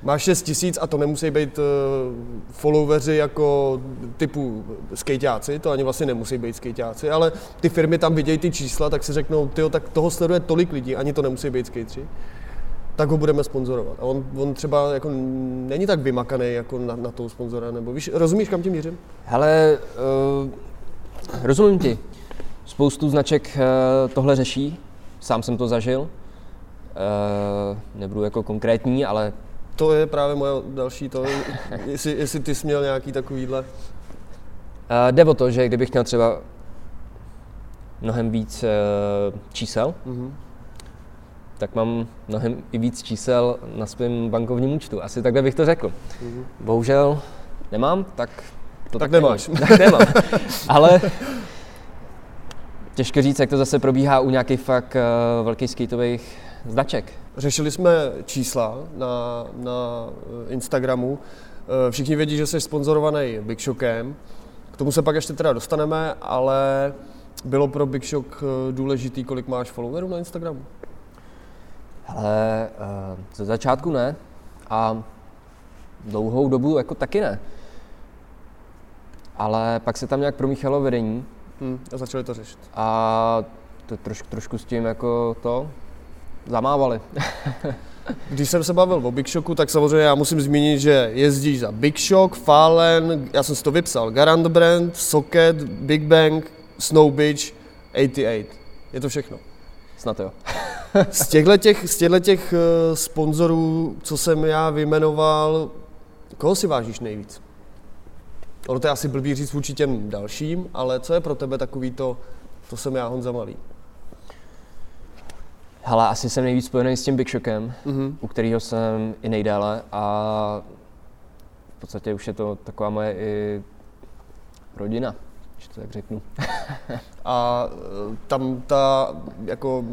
máš 6 tisíc a to nemusí být uh, followeri jako typu skejťáci, to ani vlastně nemusí být skejťáci, ale ty firmy tam vidějí ty čísla, tak si řeknou, tyjo, tak toho sleduje tolik lidí, ani to nemusí být skejtři, tak ho budeme sponzorovat. A on, on třeba jako není tak vymakaný jako na, na toho sponzora, nebo víš, rozumíš, kam tím mířím? Hele, uh, rozumím ti. Spoustu značek uh, tohle řeší, sám jsem to zažil. Uh, nebudu jako konkrétní, ale to je právě moje další to, jestli, jestli ty jsi měl nějaký takovýhle. Uh, jde o to, že kdybych měl třeba mnohem víc uh, čísel, mm-hmm. Tak mám mnohem i víc čísel na svém bankovním účtu. Asi takhle bych to řekl. Mm-hmm. Bohužel nemám, tak to tak, tak nemáš. Tak nemám. Ale těžko říct, jak to zase probíhá u nějakých fakt uh, velkých skateových značek. Řešili jsme čísla na, na Instagramu. Eh, všichni vědí, že jsi sponzorovaný Big Shockem. K tomu se pak ještě teda dostaneme, ale bylo pro Big Shock eh, důležitý, kolik máš followerů na Instagramu? Ale uh, ze začátku ne a dlouhou dobu jako taky ne. Ale pak se tam nějak promíchalo vedení. Hmm, a začali to řešit. A to trošku, trošku s tím jako to, zamávali. Když jsem se bavil o Big Shocku, tak samozřejmě já musím zmínit, že jezdíš za Big Shock, Fallen, já jsem si to vypsal, Garant Brand, Socket, Big Bang, Snow Beach, 88. Je to všechno. Snad jo. z těchto těch, z těchto těch uh, sponzorů, co jsem já vyjmenoval, koho si vážíš nejvíc? Ono to je asi blbý říct vůči těm dalším, ale co je pro tebe takový to, to jsem já Honza Malý? Hele, asi jsem nejvíc spojený s tím Big Shockem, mm-hmm. u kterého jsem i nejdále a v podstatě už je to taková moje i rodina, když to tak řeknu. a e, tam ta jako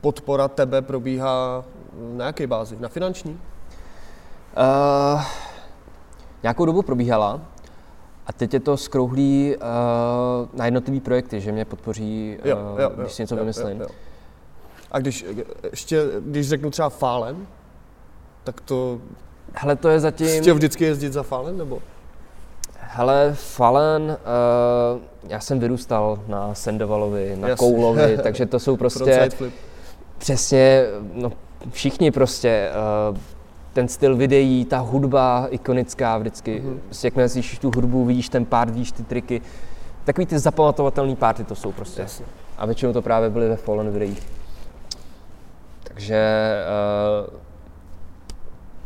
podpora tebe probíhá na jaké bázi? Na finanční? Uh, nějakou dobu probíhala a teď je to skrouhlý uh, na jednotlivý projekty, že mě podpoří, uh, jo, jo, když si něco jo, vymyslím. Jo, jo. A když ještě, když řeknu třeba Fálen, tak to... Hele, to je zatím... Chtěl vždycky jezdit za Fálen, nebo? Hele, Falen, uh, já jsem vyrůstal na Sendovalovi, na Jasně. Koulovi, takže to jsou prostě... Přesně, no všichni prostě, uh, ten styl videí, ta hudba ikonická vždycky. Mm-hmm. Prostě jakmile slyšíš tu hudbu, vidíš ten pár, vidíš ty triky, takový ty zapamatovatelné párty to jsou prostě. Jasně. A většinou to právě byly ve Fallen videích. Takže uh,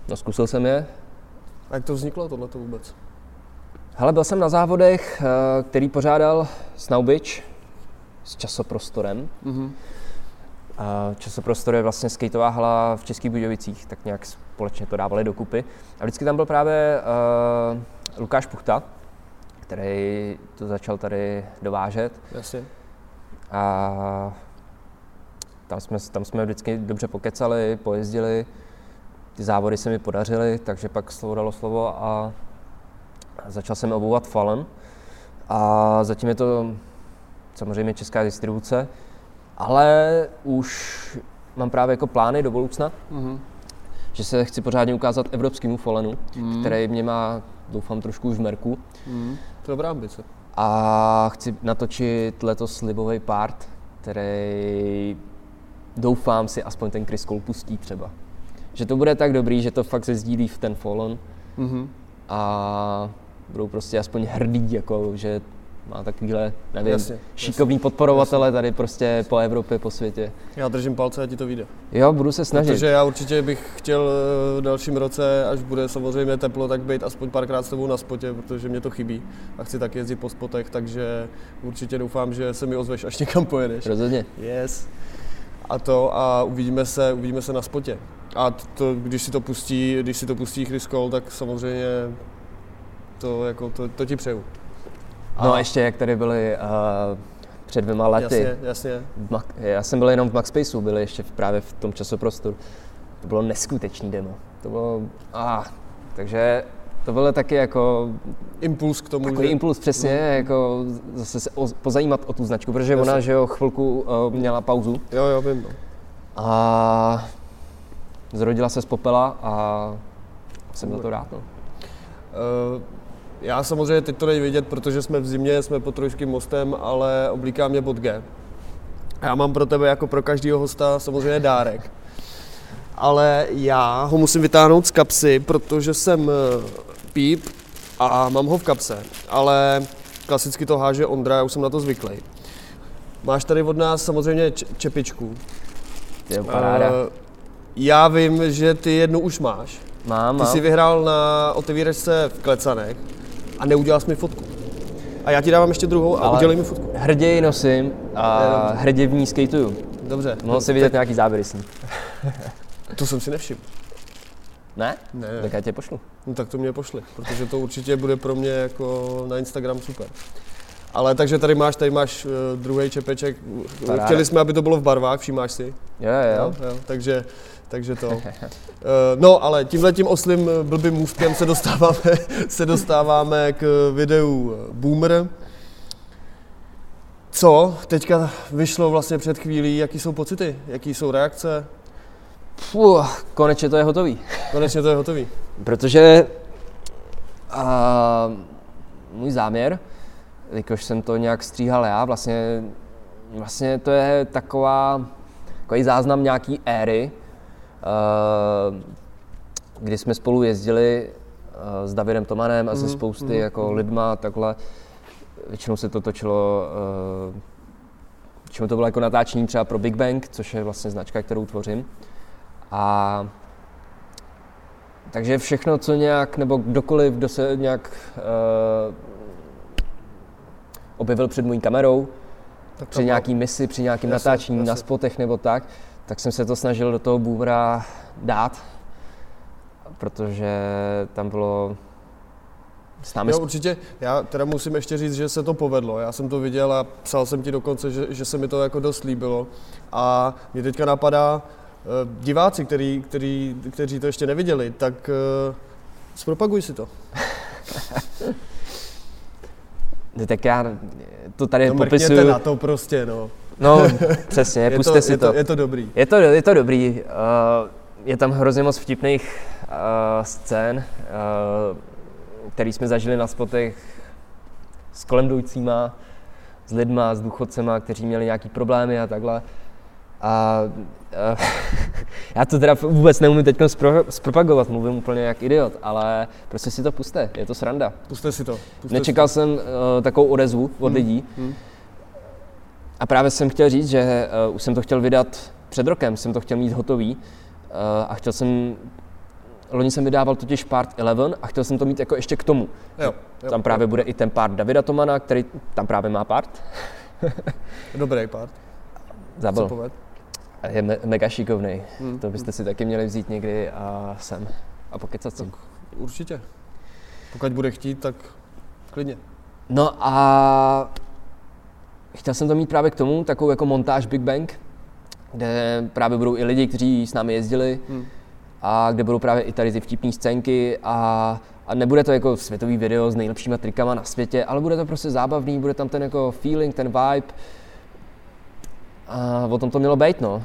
no, zkusil jsem je. A jak to vzniklo tohle vůbec? Hele, byl jsem na závodech, eh, který pořádal Snowbitch s časoprostorem. Mm-hmm. Časoprostor je vlastně skateová hala v Českých Budějovicích, tak nějak společně to dávali dokupy. A vždycky tam byl právě uh, Lukáš Puchta, který to začal tady dovážet. Jasně. A tam jsme, tam jsme vždycky dobře pokecali, pojezdili, ty závody se mi podařily, takže pak slovo dalo slovo a začal jsem obouvat Fallen. A zatím je to samozřejmě česká distribuce, ale už mám právě jako plány do budoucna, mm-hmm. že se chci pořádně ukázat evropskému Fallenu, mm. který mě má, doufám, trošku už v merku. Mm. To je dobrá ambice. A chci natočit letos slibový part, který doufám si aspoň ten Chris Cole pustí třeba. Že to bude tak dobrý, že to fakt se sdílí v ten Fallen. Mm-hmm. A budou prostě aspoň hrdí, jako, že má takovýhle, nevím, jasně, šikovný jasně. podporovatele jasně. tady prostě po Evropě, po světě. Já držím palce, a ti to vyjde. Jo, budu se snažit. Protože já určitě bych chtěl eh, v dalším roce, až bude samozřejmě teplo, tak být aspoň párkrát s tebou na spotě, protože mě to chybí a chci tak jezdit po spotech, takže určitě doufám, že se mi ozveš, až někam pojedeš. Rozhodně. Yes. A to a uvidíme se, uvidíme se na spotě. A to, když si to pustí, když si to pustí Chris Cole, tak samozřejmě to, jako, to, to ti přeju. A... No a ještě jak tady byli uh, před dvěma lety. Jasně, jasně. Já jsem byl jenom v Maxspaceu, byli ještě v, právě v tom časoprostoru. To bylo neskutečný demo. To bylo, ah, takže to bylo taky jako... Impuls k tomu, Takový že... impuls, přesně, mm. jako zase se o, pozajímat o tu značku, protože Jasně. ona, že jo, chvilku uh, měla pauzu. Jo, jo, vím. No. A zrodila se z popela a jsem na to rád. No. Uh, já samozřejmě teď to není vidět, protože jsme v zimě, jsme pod Trojským mostem, ale oblíká mě bod G. Já mám pro tebe jako pro každého hosta samozřejmě dárek. Ale já ho musím vytáhnout z kapsy, protože jsem eh, píp a mám ho v kapse. Ale klasicky to háže Ondra, já už jsem na to zvyklý. Máš tady od nás samozřejmě čepičku. Je paráda. Uh, já vím, že ty jednu už máš. Mám, Ty jsi vyhrál na otevíračce v Klecanech a neudělal jsi mi fotku. A já ti dávám ještě druhou a Ale udělej mi fotku. Hrdě nosím a hrdě v ní skateuju. Dobře. Mohl si vidět tak... nějaký záběry s ní. to jsem si nevšiml. Ne? Ne. Tak já tě pošlu. No tak to mě pošli, protože to určitě bude pro mě jako na Instagram super. Ale takže tady máš, tady máš uh, druhý čepeček. Paráda. Chtěli jsme, aby to bylo v barvách, všímáš si? Jo, jo. jo, jo takže takže to. Uh, no, ale tímhle tím oslým eh, blbým můstkem se dostáváme, se dostáváme k videu Boomer. Co teďka vyšlo vlastně před chvílí, jaký jsou pocity, jaký jsou reakce? Fuh, konečně to je hotový. Konečně to je hotový. Protože uh, můj záměr, jakož jsem to nějak stříhal já, vlastně, vlastně to je taková, takový záznam nějaký éry, Eh, kdy jsme spolu jezdili eh, s Davidem Tomanem a se mhm, spousty mm, jako mm. lidma takhle. Většinou se to točilo, eh, většinou to bylo jako natáčení třeba pro Big Bang, což je vlastně značka, kterou tvořím. A takže všechno, co nějak, nebo kdokoliv, kdo se nějak uh, objevil před mojí kamerou, tak při nějaký misi, při nějakém natáčení jasně. na spotech nebo tak, tak jsem se to snažil do toho boomera dát, protože tam bylo s námi... Jo, určitě. Já teda musím ještě říct, že se to povedlo. Já jsem to viděl a psal jsem ti dokonce, že, že se mi to jako dost líbilo. A mě teďka napadá, uh, diváci, který, který, kteří to ještě neviděli, tak uh, zpropaguj si to. tak já to tady no, popisuju. na to prostě, no. No, přesně, puste to, si je to. to. Je to dobrý. Je to, je to dobrý. Uh, je tam hrozně moc vtipných uh, scén, uh, který jsme zažili na spotech s kolem jdoucíma, s lidma, s důchodcema, kteří měli nějaký problémy a takhle. A uh, já to teda vůbec neumím teď zpro, zpropagovat, mluvím úplně jak idiot, ale prostě si to puste, je to sranda. Puste si to. Puste Nečekal si to. jsem uh, takovou odezvu od hmm. lidí. Hmm a právě jsem chtěl říct, že uh, už jsem to chtěl vydat před rokem, jsem to chtěl mít hotový uh, a chtěl jsem loni jsem vydával totiž part 11 a chtěl jsem to mít jako ještě k tomu. Jo, jo, tam právě jo. bude i ten part Davida Tomana, který tam právě má part. Dobrý part. Zabil. Je me- mega šikovný. Hmm. To byste si taky měli vzít někdy a sem. A pokecat si. Určitě. Pokud bude chtít, tak klidně. No a chtěl jsem to mít právě k tomu, takovou jako montáž Big Bang, kde právě budou i lidi, kteří s námi jezdili Hmm. a kde budou právě i tady ty vtipné scénky a, a nebude to jako světový video s nejlepšíma trikama na světě, ale bude to prostě zábavný, bude tam ten jako feeling, ten vibe a o tom to mělo být, no.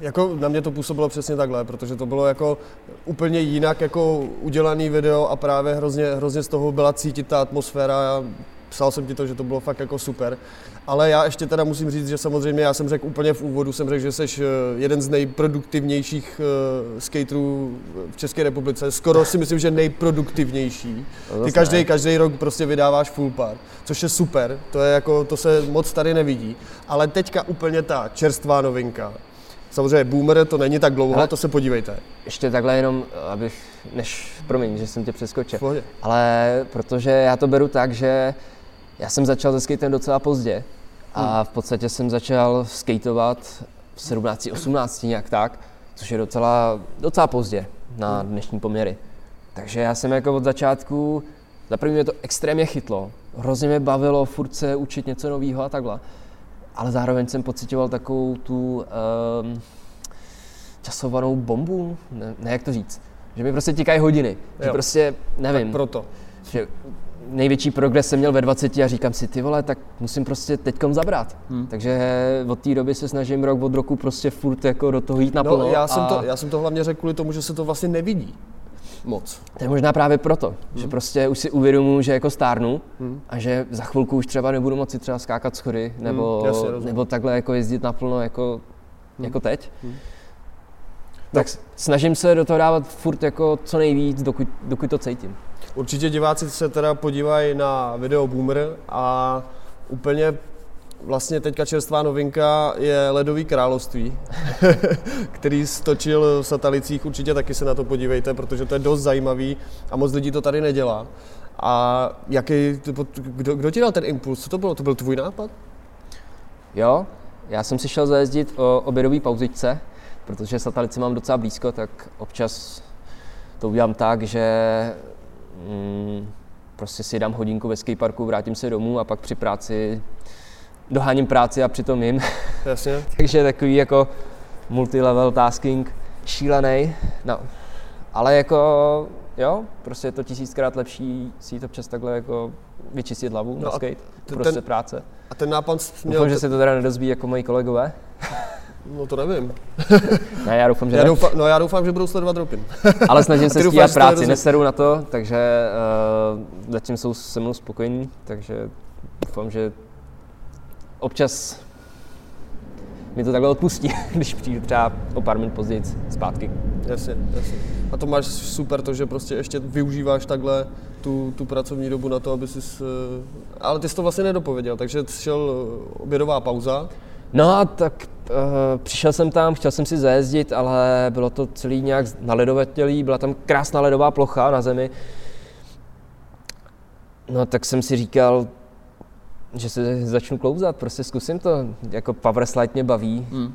Jako na mě to působilo přesně takhle, protože to bylo jako úplně jinak jako udělaný video a právě hrozně, hrozně z toho byla cítit ta atmosféra. Psal jsem ti to, že to bylo fakt jako super. Ale já ještě teda musím říct, že samozřejmě já jsem řekl úplně v úvodu, jsem řekl, že jsi eh, jeden z nejproduktivnějších uh, skaterů v České republice. Skoro si myslím, že nejproduktivnější. To Ty každý, každý rok prostě vydáváš full part, což je super, to je jako, to se moc tady nevidí. Ale teďka úplně ta čerstvá novinka. Samozřejmě Boomer to není tak dlouho, Hele. to se podívejte. Ještě takhle jenom, abych, než, promiň, že jsem tě přeskočil. Ale protože já to beru tak, že já jsem začal se skatem docela pozdě a v podstatě jsem začal skateovat v 17, 18 nějak tak, což je docela, docela pozdě na dnešní poměry. Takže já jsem jako od začátku, za první mě to extrémně chytlo, hrozně mě bavilo furt se učit něco nového a takhle. Ale zároveň jsem pocitoval takovou tu um, časovanou bombu, ne, ne jak to říct, že mi prostě tikají hodiny, že Jo. prostě, nevím, Tak proto. že největší progres jsem měl ve 20 a říkám si, ty vole, tak musím prostě teďkom zabrat. Hmm. Takže od té doby se snažím rok od roku prostě furt jako do toho jít naplno. No, já, jsem a to, já jsem to hlavně řekl kvůli tomu, že se to vlastně nevidí moc. to je možná právě proto, Hmm. že prostě už si uvědomuji, že jako stárnu a že za chvilku už třeba nebudu moci třeba skákat schody, nebo, Hmm, jasně, nebo takhle jako jezdit naplno jako, jako teď. Hmm. Tak s- snažím se do toho dávat furt jako co nejvíc, dokud, dokud to cítím. Určitě diváci se teda podívají na video Boomer a úplně vlastně teďka čerstvá novinka je Ledový království, který stočil v satelicích, určitě taky se na to podívejte, protože to je dost zajímavý a moc lidí to tady nedělá. A jaký, kdo, kdo ti dal ten impuls? Co to bylo? To byl tvůj nápad? Jo, já jsem si šel zajezdit o obědové pauzičce, protože satelici mám docela blízko, tak občas to udělám tak, že mm, prostě si dám hodinku ve skateparku, vrátím se domů a pak při práci doháním práci a přitom jim. Jasně. Takže takový jako multilevel tasking šílený. No, ale jako jo, prostě je to tisíckrát lepší si jít občas takhle jako vyčistit hlavu No na skate, ten- prostě práce. A ten nápad měl... Doufám, že se to teda nedozví jako moji kolegové. No to nevím. Ne, já doufám, že Já doufám, no já doufám, že budou sledovat Dropin. Ale snažím se stíhat práci, neseru na to, takže uh, zatím jsou se mnou spokojení, takže doufám, že občas mi to takhle odpustí, když přijdu třeba o pár minut později zpátky. Jasně, jasně. A to máš super to, že prostě ještě využíváš takhle tu, tu pracovní dobu na to, aby jsi... Ale ty jsi to vlastně nedopověděl, takže šel eh, obědová pauza. No a tak přišel jsem tam, chtěl jsem si zajezdit, ale bylo to celý nějak naledovatělý, byla tam krásná ledová plocha na zemi. No tak jsem si říkal, že se začnu klouzat, prostě zkusím to, jako power slide mě baví. Hmm.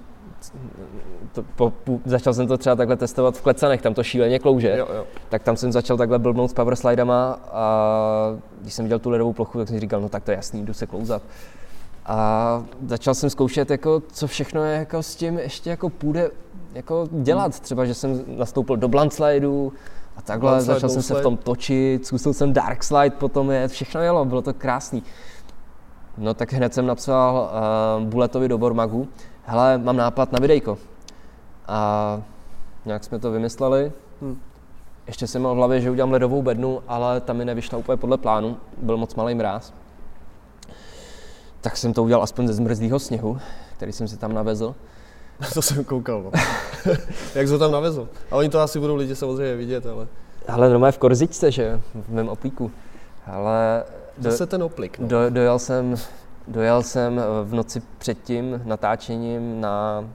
To, po, po, začal jsem to třeba takhle testovat v Klecanech, tam to šíleně klouže. Jo, jo. Tak tam jsem začal takhle blbnout s power slidama a když jsem viděl tu ledovou plochu, tak jsem si říkal, no tak to je jasný, jdu se klouzat. A začal jsem zkoušet, jako, co všechno je jako s tím ještě jako půjde jako dělat. Třeba, že jsem nastoupil do blunt slideu a takhle, Blunt slide, začal jsem se v slide. tom točit, zkusil jsem dark slide, potom je, všechno jelo, bylo to krásný. No tak hned jsem napsal uh, Buletovi do Bormagu, hele, mám nápad na videjko. A nějak jsme to vymysleli. Hm. Ještě jsem měl v hlavě, že udělám ledovou bednu, ale ta mi nevyšla úplně podle plánu, byl moc malý mráz. Tak jsem to udělal aspoň ze zmrzlého sněhu, který jsem si tam navezl. To jsem koukal, no. Jak jsi tam navezl. A oni to asi budou lidi samozřejmě vidět, ale Ale normálně v korzičce, že v mém oplíku. Ale do, zase ten oplik, no. do, dojel, jsem, dojel jsem v noci před tím natáčením na,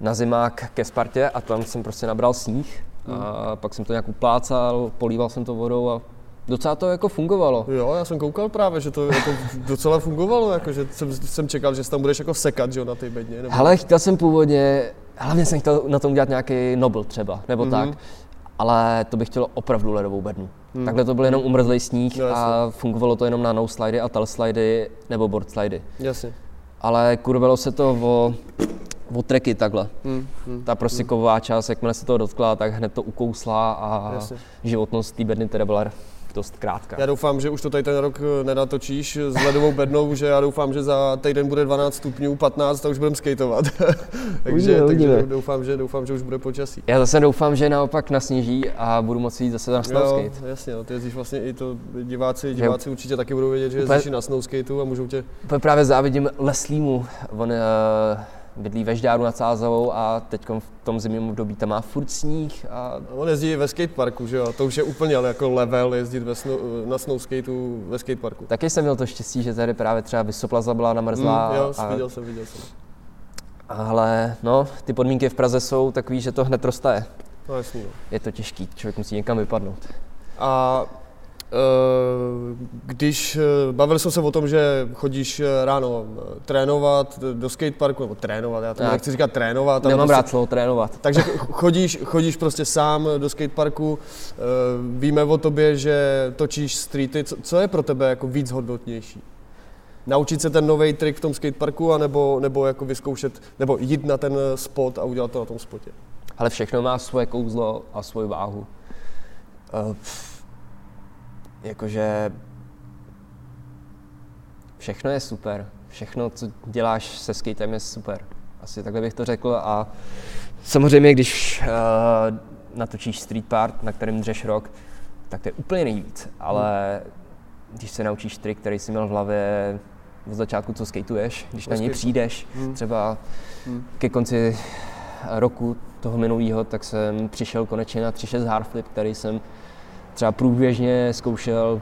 na zimák ke Spartě a tam jsem prostě nabral sníh A pak jsem to nějak uplácal, políval jsem to vodou a docela to jako fungovalo. Jo, já jsem koukal právě, že to jako docela fungovalo, jako, že jsem, jsem čekal, že tam budeš jako sekat že jo, na té bedně. Nebo... Hele, chtěl jsem původně, hlavně jsem chtěl na tom udělat nějaký Nobel třeba, nebo mm-hmm. tak, ale to bych chtělo opravdu ledovou bednu. Mm. Takhle to byl jenom umrzlý sníh No, jasně. a fungovalo to jenom na no slidy a tal slidy nebo board slidy. Jasně. Ale kurvelo se to o, o treky takhle. Mm, mm. Ta prostě kovová část, jakmile se toho dotkla, tak hned to ukousla a Jasně. životnost té bedny teda byla dost krátká. Já doufám, že už to tady ten rok eh, nenatočíš s ledovou bednou, že já doufám, že za týden bude 12 stupňů, 15 a už budeme skateovat. takže, Uvidíme, takže uvidíme. doufám, že, doufám, že už bude počasí. Já zase doufám, že naopak nasněží a budu moci jít zase na snowskate. Jo, jasně, no, ty jezdíš vlastně i to, diváci, diváci určitě taky budou vědět, že Úplně- jezdíš i na snowskateu a můžou tě, Úplně právě závidím Leslímu. On uh, bydlí ve Žďáru nad Sázavou a teď v tom zimním období tam má furt sníh a on jezdí ve skateparku, že jo, to už je úplně ale jako level jezdit ve snow, na snowskateu ve skateparku. taky jsem měl to štěstí, že tady právě třeba Vysoplaza byla namrzlá. Mm, jo, a, viděl jsem, viděl jsem. ale no, ty podmínky v Praze jsou takový, že to hned roztaje. No jasný, no. Je to těžký, člověk musí někam vypadnout. A když eh, bavili jsme se o tom, že chodíš eh, ráno eh, trénovat do skateparku, nebo trénovat, já to Tak. nechci říkat trénovat, Nemám prostě- rád slovo trénovat. Takže ch- chodíš, chodíš prostě sám do skateparku, eh, víme o tobě, že točíš streety, co, co je pro tebe jako víc hodnotnější? Naučit se ten nový trik v tom skateparku, anebo, nebo jako vyzkoušet, nebo jít na ten eh, spot a udělat to na tom spotě? Ale všechno má svoje kouzlo a svoji váhu. Uh, jakože všechno je super. Všechno, co děláš se skatem, je super. Asi takhle bych to řekl. A samozřejmě, když uh, natočíš street part, na kterém dřeš rok, tak to je úplně nejvíc. Ale když se naučíš trik, který jsi měl v hlavě od začátku, co skateuješ, když na něj přijdeš, Hmm. třeba Hmm. ke konci roku toho minulého, tak jsem přišel konečně na 3.6 hardflip, který jsem třeba průběžně zkoušel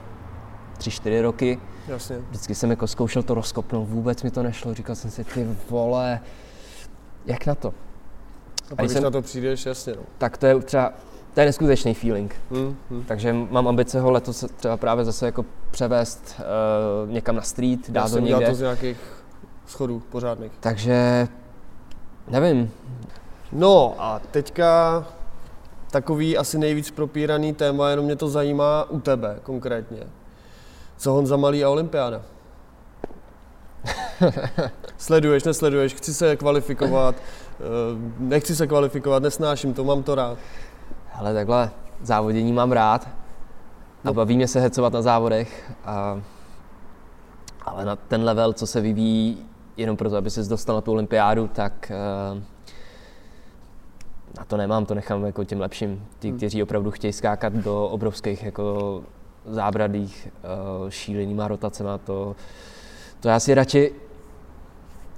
3-4 roky. Jasně. Vždycky jsem jako zkoušel to rozkopnout, vůbec mi to nešlo, říkal jsem si, ty vole, jak na to? A pak, když jsem- na to přijdeš, jasně. No. Tak to je třeba, to je neskutečný feeling. Hmm, hmm. Takže mám ambice ho letos třeba právě zase jako převést uh, někam na street, dát ho někde. to z nějakých schodů pořádných. Takže nevím, No a teďka takový asi nejvíc propíraný téma, jenom mě to zajímá u tebe konkrétně. Co Honza Malý a Olympiáda? Sleduješ, nesleduješ, chci se kvalifikovat, eh, nechci se kvalifikovat, nesnáším to, mám to rád. Ale takhle závodění mám rád a No. baví mě se hecovat na závodech, a, ale na ten level, co se vyvíjí jenom proto, aby se dostal na tu olympiádu, tak eh, na to nemám, to nechám jako těm lepším. Ti, Hmm. kteří opravdu chtějí skákat do obrovských jako zábradlých uh, šílenýma rotacema, to, to já si radši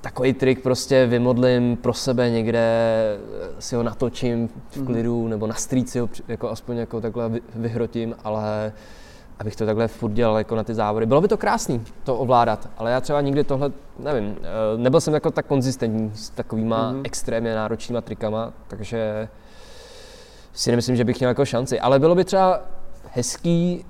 takový trik prostě vymodlím pro sebe někde, eh, si ho natočím v Mhm. klidu, nebo na street si ho jako aspoň jako takhle vy- vyhrotím, ale abych to takhle furt dělal jako na ty závody. Bylo by to krásný to ovládat, ale já třeba nikdy tohle, nevím, eh, nebyl jsem jako tak konzistentní s takovýma Mhm. extrémně náročnýma trikama, takže si nemyslím, že bych měl jako šanci. Ale bylo by třeba hezký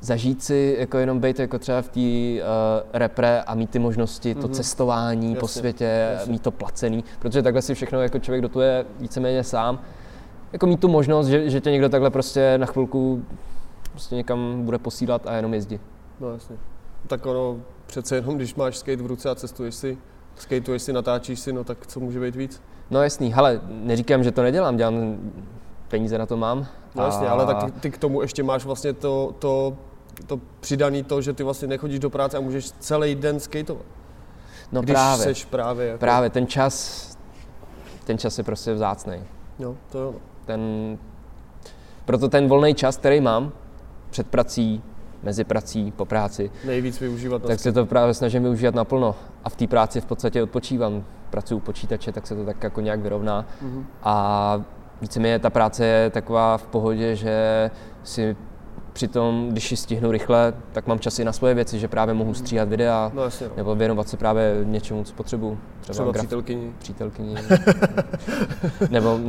zažít si, jako jenom být jako třeba v té uh, repre a mít ty možnosti, to Mhm. cestování po Jasně, světě, jasně. mít to placený, protože takhle si všechno jako člověk dotuje víceméně sám. Jako mít tu možnost, že, že tě někdo takhle prostě na chvilku prostě někam bude posílat a jenom jezdí. No jasně. Tak ono, přece jenom, když máš skate v ruce a cestuješ si, skateuješ si, natáčíš si, no tak co může být víc? No jasný, hele, neříkám, že to nedělám, dělám, peníze na to mám. No jasně, ale tak ty, ty k tomu ještě máš vlastně to, to, to přidaný to, že ty vlastně nechodíš do práce a můžeš celý den skateovat. no když právě, seš právě jako, právě ten čas, ten čas je prostě vzácný. No, to jo. no. ten, proto ten volný čas, který mám před prací, mezi prací, po práci, Nejvíc využívat tak se to právě snažím využívat naplno. A v té práci v podstatě odpočívám. Pracuji u počítače, tak se to tak jako nějak vyrovná. Mhm. A víceméně ta práce je taková v pohodě, že si přitom, když ji stihnu rychle, tak mám čas i na svoje věci, že právě mohu stříhat videa, No jasně, no. nebo věnovat se právě něčemu, co potřebuju. Třeba graf- přítelkyni. přítelkyni. nebo,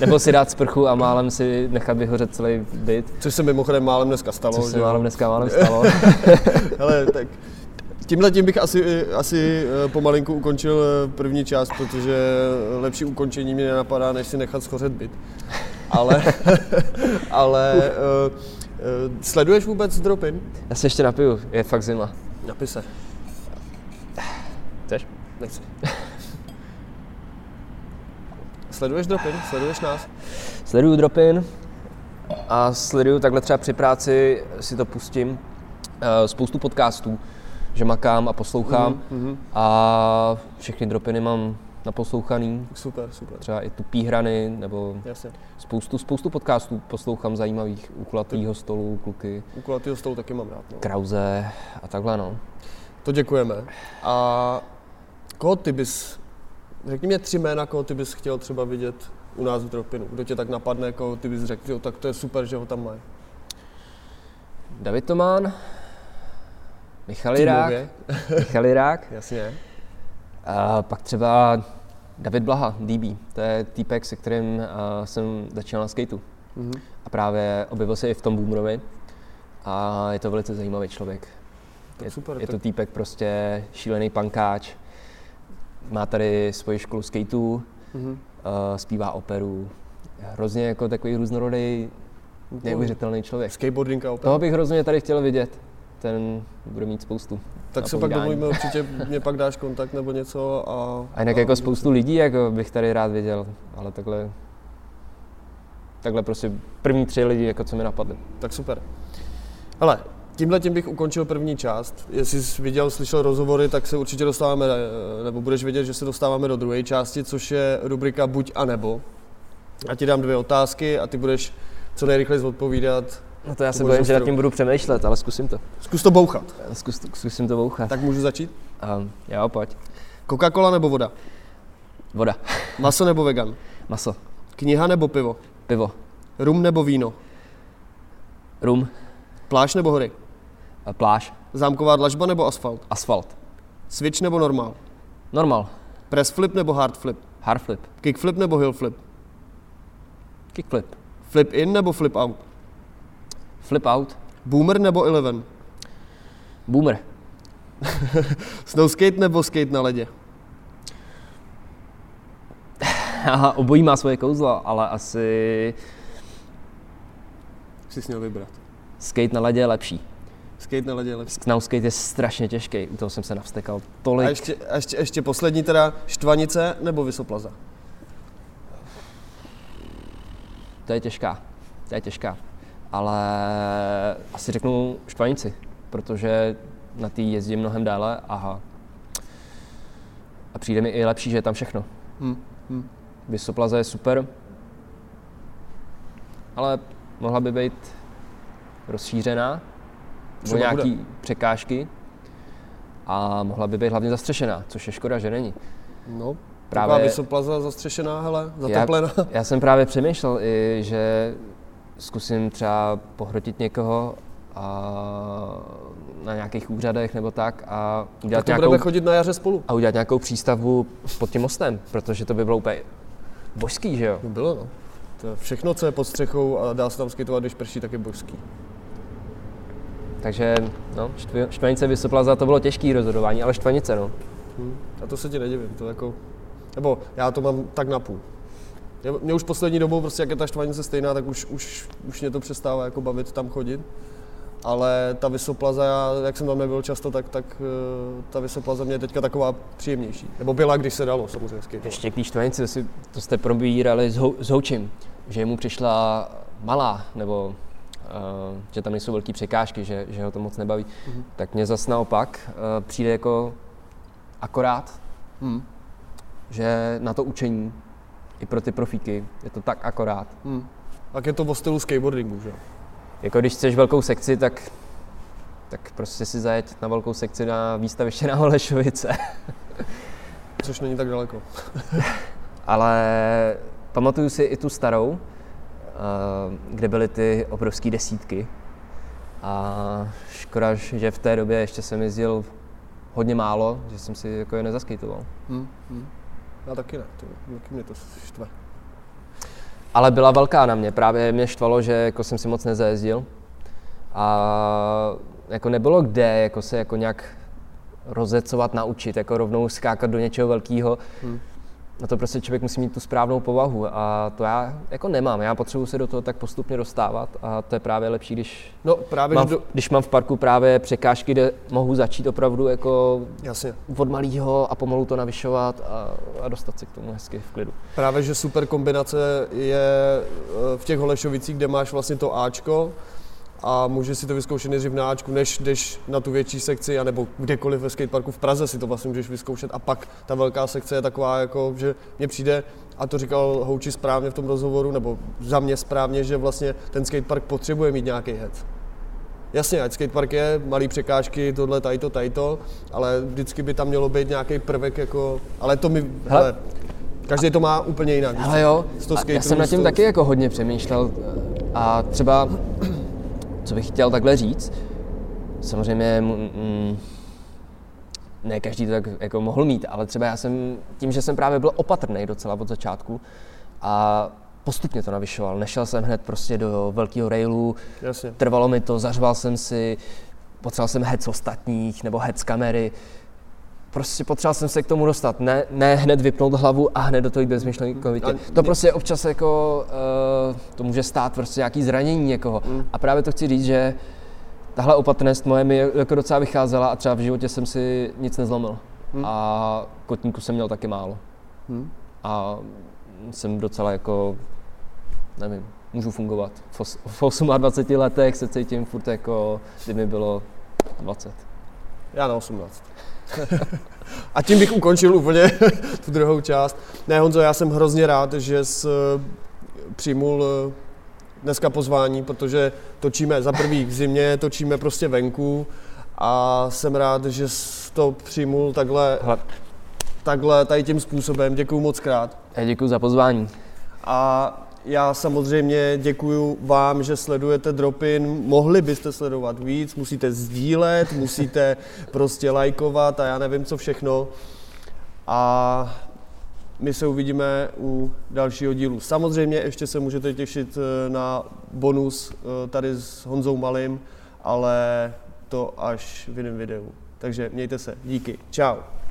nebo si dát sprchu a málem si nechat vyhořet celý byt, Což se mimochodem málem dneska stalo. což se málem dneska málem stalo. Hele, tak tímhle tím bych asi, asi eh, pomalinku ukončil eh, první část, protože lepší ukončení mě nenapadá, než si nechat schořet byt. Ale, ale uh, sleduješ vůbec Dropin? Já se ještě napiju, je fakt zima. Napise. Chceš? Nechci. Sleduješ Dropin? Sleduješ nás? Sleduju Dropin a sleduju takhle třeba při práci, si to pustím, eh, spoustu podcastů, že makám a poslouchám Mhm. a všechny Dropiny mám naposlouchaný, Super, super. třeba i tupý hrany, nebo Jasně. spoustu, spoustu podcastů poslouchám zajímavých, u kulatýho stolu, kluky, U kulatýho stolu taky mám rád. No. Krauze a takhle no. To děkujeme. A koho ty bys, řekni mě tři jména, koho ty bys chtěl třeba vidět u nás v Dropinu. Kdo tě tak napadne, koho ty bys řekl, jo, tak to je super, že ho tam mají. David Tomán, Michal Jirák. Michal Jirák, Jasně. A pak třeba David Blaha, DB, to je týpek, se kterým uh, jsem začínal na skateu. Mhm. A právě objevil se i v tom Boomerovi a je to velice zajímavý člověk. Tak Je, super, je to týpek prostě šílený pankáč, má tady svoji školu skateů, Mhm. uh, zpívá operu, hrozně jako takový různorodý, neuvěřitelný člověk. Skateboarding a opět. Toho bych hrozně tady chtěl vidět, ten bude mít spoustu. tak se pak domluvíme, určitě mě pak dáš kontakt nebo něco a... A jinak jako spoustu lidí jako bych tady rád viděl, ale takhle, takhle prostě první tři lidi, jako co mi napadly. Tak super. Hele, tímhle tím bych ukončil první část. Jestli jsi viděl, slyšel rozhovory, tak se určitě dostáváme, eh, nebo budeš vědět, že se dostáváme do druhé části, což je rubrika Buď a nebo. A ti dám dvě otázky a ty budeš co nejrychleji odpovídat. No to já se bojím, že nad tím budu přemýšlet, ale zkusím to. Zkus to bouchat. Zkus, zkusím to bouchat. Tak můžu začít? Um, jo, pojď. Coca-Cola nebo voda? Voda, Maso nebo vegan? maso, Kniha nebo pivo? pivo, Rum nebo víno? rum, Pláž nebo hory? a pláž, Zámková dlažba nebo asfalt? asfalt. Switch nebo normál? Normal, Press flip nebo hard flip? hard flip, Kickflip nebo hill flip? kickflip, Flip in nebo flip out? Flip out, Boomer nebo eleven? boomer, Snowskate nebo skate na ledě? Aha, obojí má svoje kouzla, ale asi Si měl vybrat. skate na ledě je lepší. Skate na ledě je lepší. Snowskate je strašně těžký, u toho jsem se navstekal A tolik. ještě, a ještě, ještě poslední teda, štvanice nebo vysoplaza? To je těžká, to je těžká. Ale asi řeknu štvanici, protože na té jezdím mnohem déle a, a přijde mi i lepší, že je tam všechno. Hm. Hm. Vysoplaza je super, ale mohla by být rozšířená, nebo Třeba nějaký překážky a mohla by být hlavně zastřešená, což je škoda, že není. No, Právě- Právě... vysoplaza zastřešená, hele, zateplená. Já, já jsem právě přemýšlel i, že zkusím třeba pohrotit někoho a na nějakých úřadech nebo tak a Tak udělat, to nějakou, budeme chodit na jaře spolu. a udělat nějakou přístavbu pod tím mostem, protože to by bylo úplně božský, že jo? No bylo, no. To je všechno, co je pod střechou a dá se tam skateovat, když prší, tak je božský. Takže no, Štvanice Vysoplaza to bylo těžké rozhodování, ale Štvanice, no. Hm. A to se ti nedivím, to jako, nebo já to mám tak na půl. Já- Mě už poslední dobou, prostě jak je ta štvanice stejná, tak už, už, už mě to přestává jako bavit tam chodit. Ale ta Vysoplaza, já, jak jsem tam nebyl často, tak, tak eh, ta Vysoplaza mě je teďka taková příjemnější. Nebo byla, když se dalo, samozřejmě. skateovat. Ještě k té Štvanici, to, si, to jste probírali s, Hou, s Houčím, že mu přišla malá, nebo uh, že tam nejsou velké překážky, že, že ho to moc nebaví, Mhm. tak mě zas naopak uh, přijde jako akorát, Hm. že na to učení i pro ty profíky je to tak akorát. Hm. Tak je to o stylu skateboardingu, že? Jako když chceš velkou sekci, tak, tak prostě si zajet na velkou sekci na výstaviště na Holešovice. Což není tak daleko. Ale pamatuju si i tu starou, eh, kde byly ty obrovské desítky. A škoda, že v té době ještě jsem jezdil hodně málo, že jsem si jako je nezaskejtoval. Hmm, hmm. Já taky ne, to, taky mě to štve. Ale byla velká na mě, právě mě štvalo, že jako jsem si moc nezajezdil. A jako nebylo kde jako se jako nějak rozecovat, naučit, jako rovnou skákat do něčeho velkého. Hmm na to prostě člověk musí mít tu správnou povahu a to já jako nemám. Já potřebuji se do toho tak postupně dostávat a to je právě lepší, když, no, právě, mám, do... když mám v parku právě překážky, kde mohu začít opravdu jako Jasně. od malého a pomalu to navyšovat a, a dostat se k tomu hezky v klidu. Právě, že super kombinace je eh, v těch Holešovicích, kde máš vlastně to Ačko, a můžeš si to vyzkoušet nejdřív na Ačku, než jdeš na tu větší sekci, anebo kdekoliv ve skateparku v Praze si to vlastně můžeš vyzkoušet a pak ta velká sekce je taková, jako, že mně přijde, a to říkal Houči správně v tom rozhovoru, nebo za mě správně, že vlastně ten skatepark potřebuje mít nějaký head. Jasně, ať skatepark je, malý překážky, tohle, tajto, tajto, ale vždycky by tam mělo být nějaký prvek, jako, ale to mi, hele, hele každý to má úplně jinak. Ale jo, já jsem nad tím taky jako hodně přemýšlel a třeba co bych chtěl takhle říct, samozřejmě mm, ne každý to tak jako mohl mít, ale třeba já jsem tím, že jsem právě byl opatrný docela od začátku a postupně to navyšoval. Nešel jsem hned prostě do velkého railu, Jasně. trvalo mi to, zařval jsem si, potřeboval jsem hec ostatních nebo hec kamery. Prostě potřeboval jsem se k tomu dostat, ne, ne hned vypnout hlavu a hned do toho bezmyšlenkovitě. To prostě občas jako, uh, to může stát prostě nějaký zranění někoho. Mm. A právě to chci říct, že tahle opatrnost moje mi jako docela vycházela a třeba v životě jsem si nic nezlomil. Hmm. A kotníku jsem měl taky málo. Hmm. A jsem docela jako, nevím, můžu fungovat. V 28 letech se cítím furt jako, kdy mi bylo 20. Já na 18. A tím bych ukončil úplně tu druhou část. Ne, Honzo, já jsem hrozně rád, že jsi eh, přijmul eh, dneska pozvání, protože točíme za prvý v zimě, točíme prostě venku a jsem rád, že jsi to přijmul takhle, takhle tady tím způsobem. Děkuji moc krát. Děkuji za pozvání. A já samozřejmě děkuji vám, že sledujete Dropin. Mohli byste sledovat víc, musíte sdílet, musíte prostě lajkovat a já nevím co všechno. A my se uvidíme u dalšího dílu. Samozřejmě ještě se můžete těšit eh, na bonus eh, tady s Honzou Malým, ale to až v jiném videu. Takže mějte se. Díky. Ciao.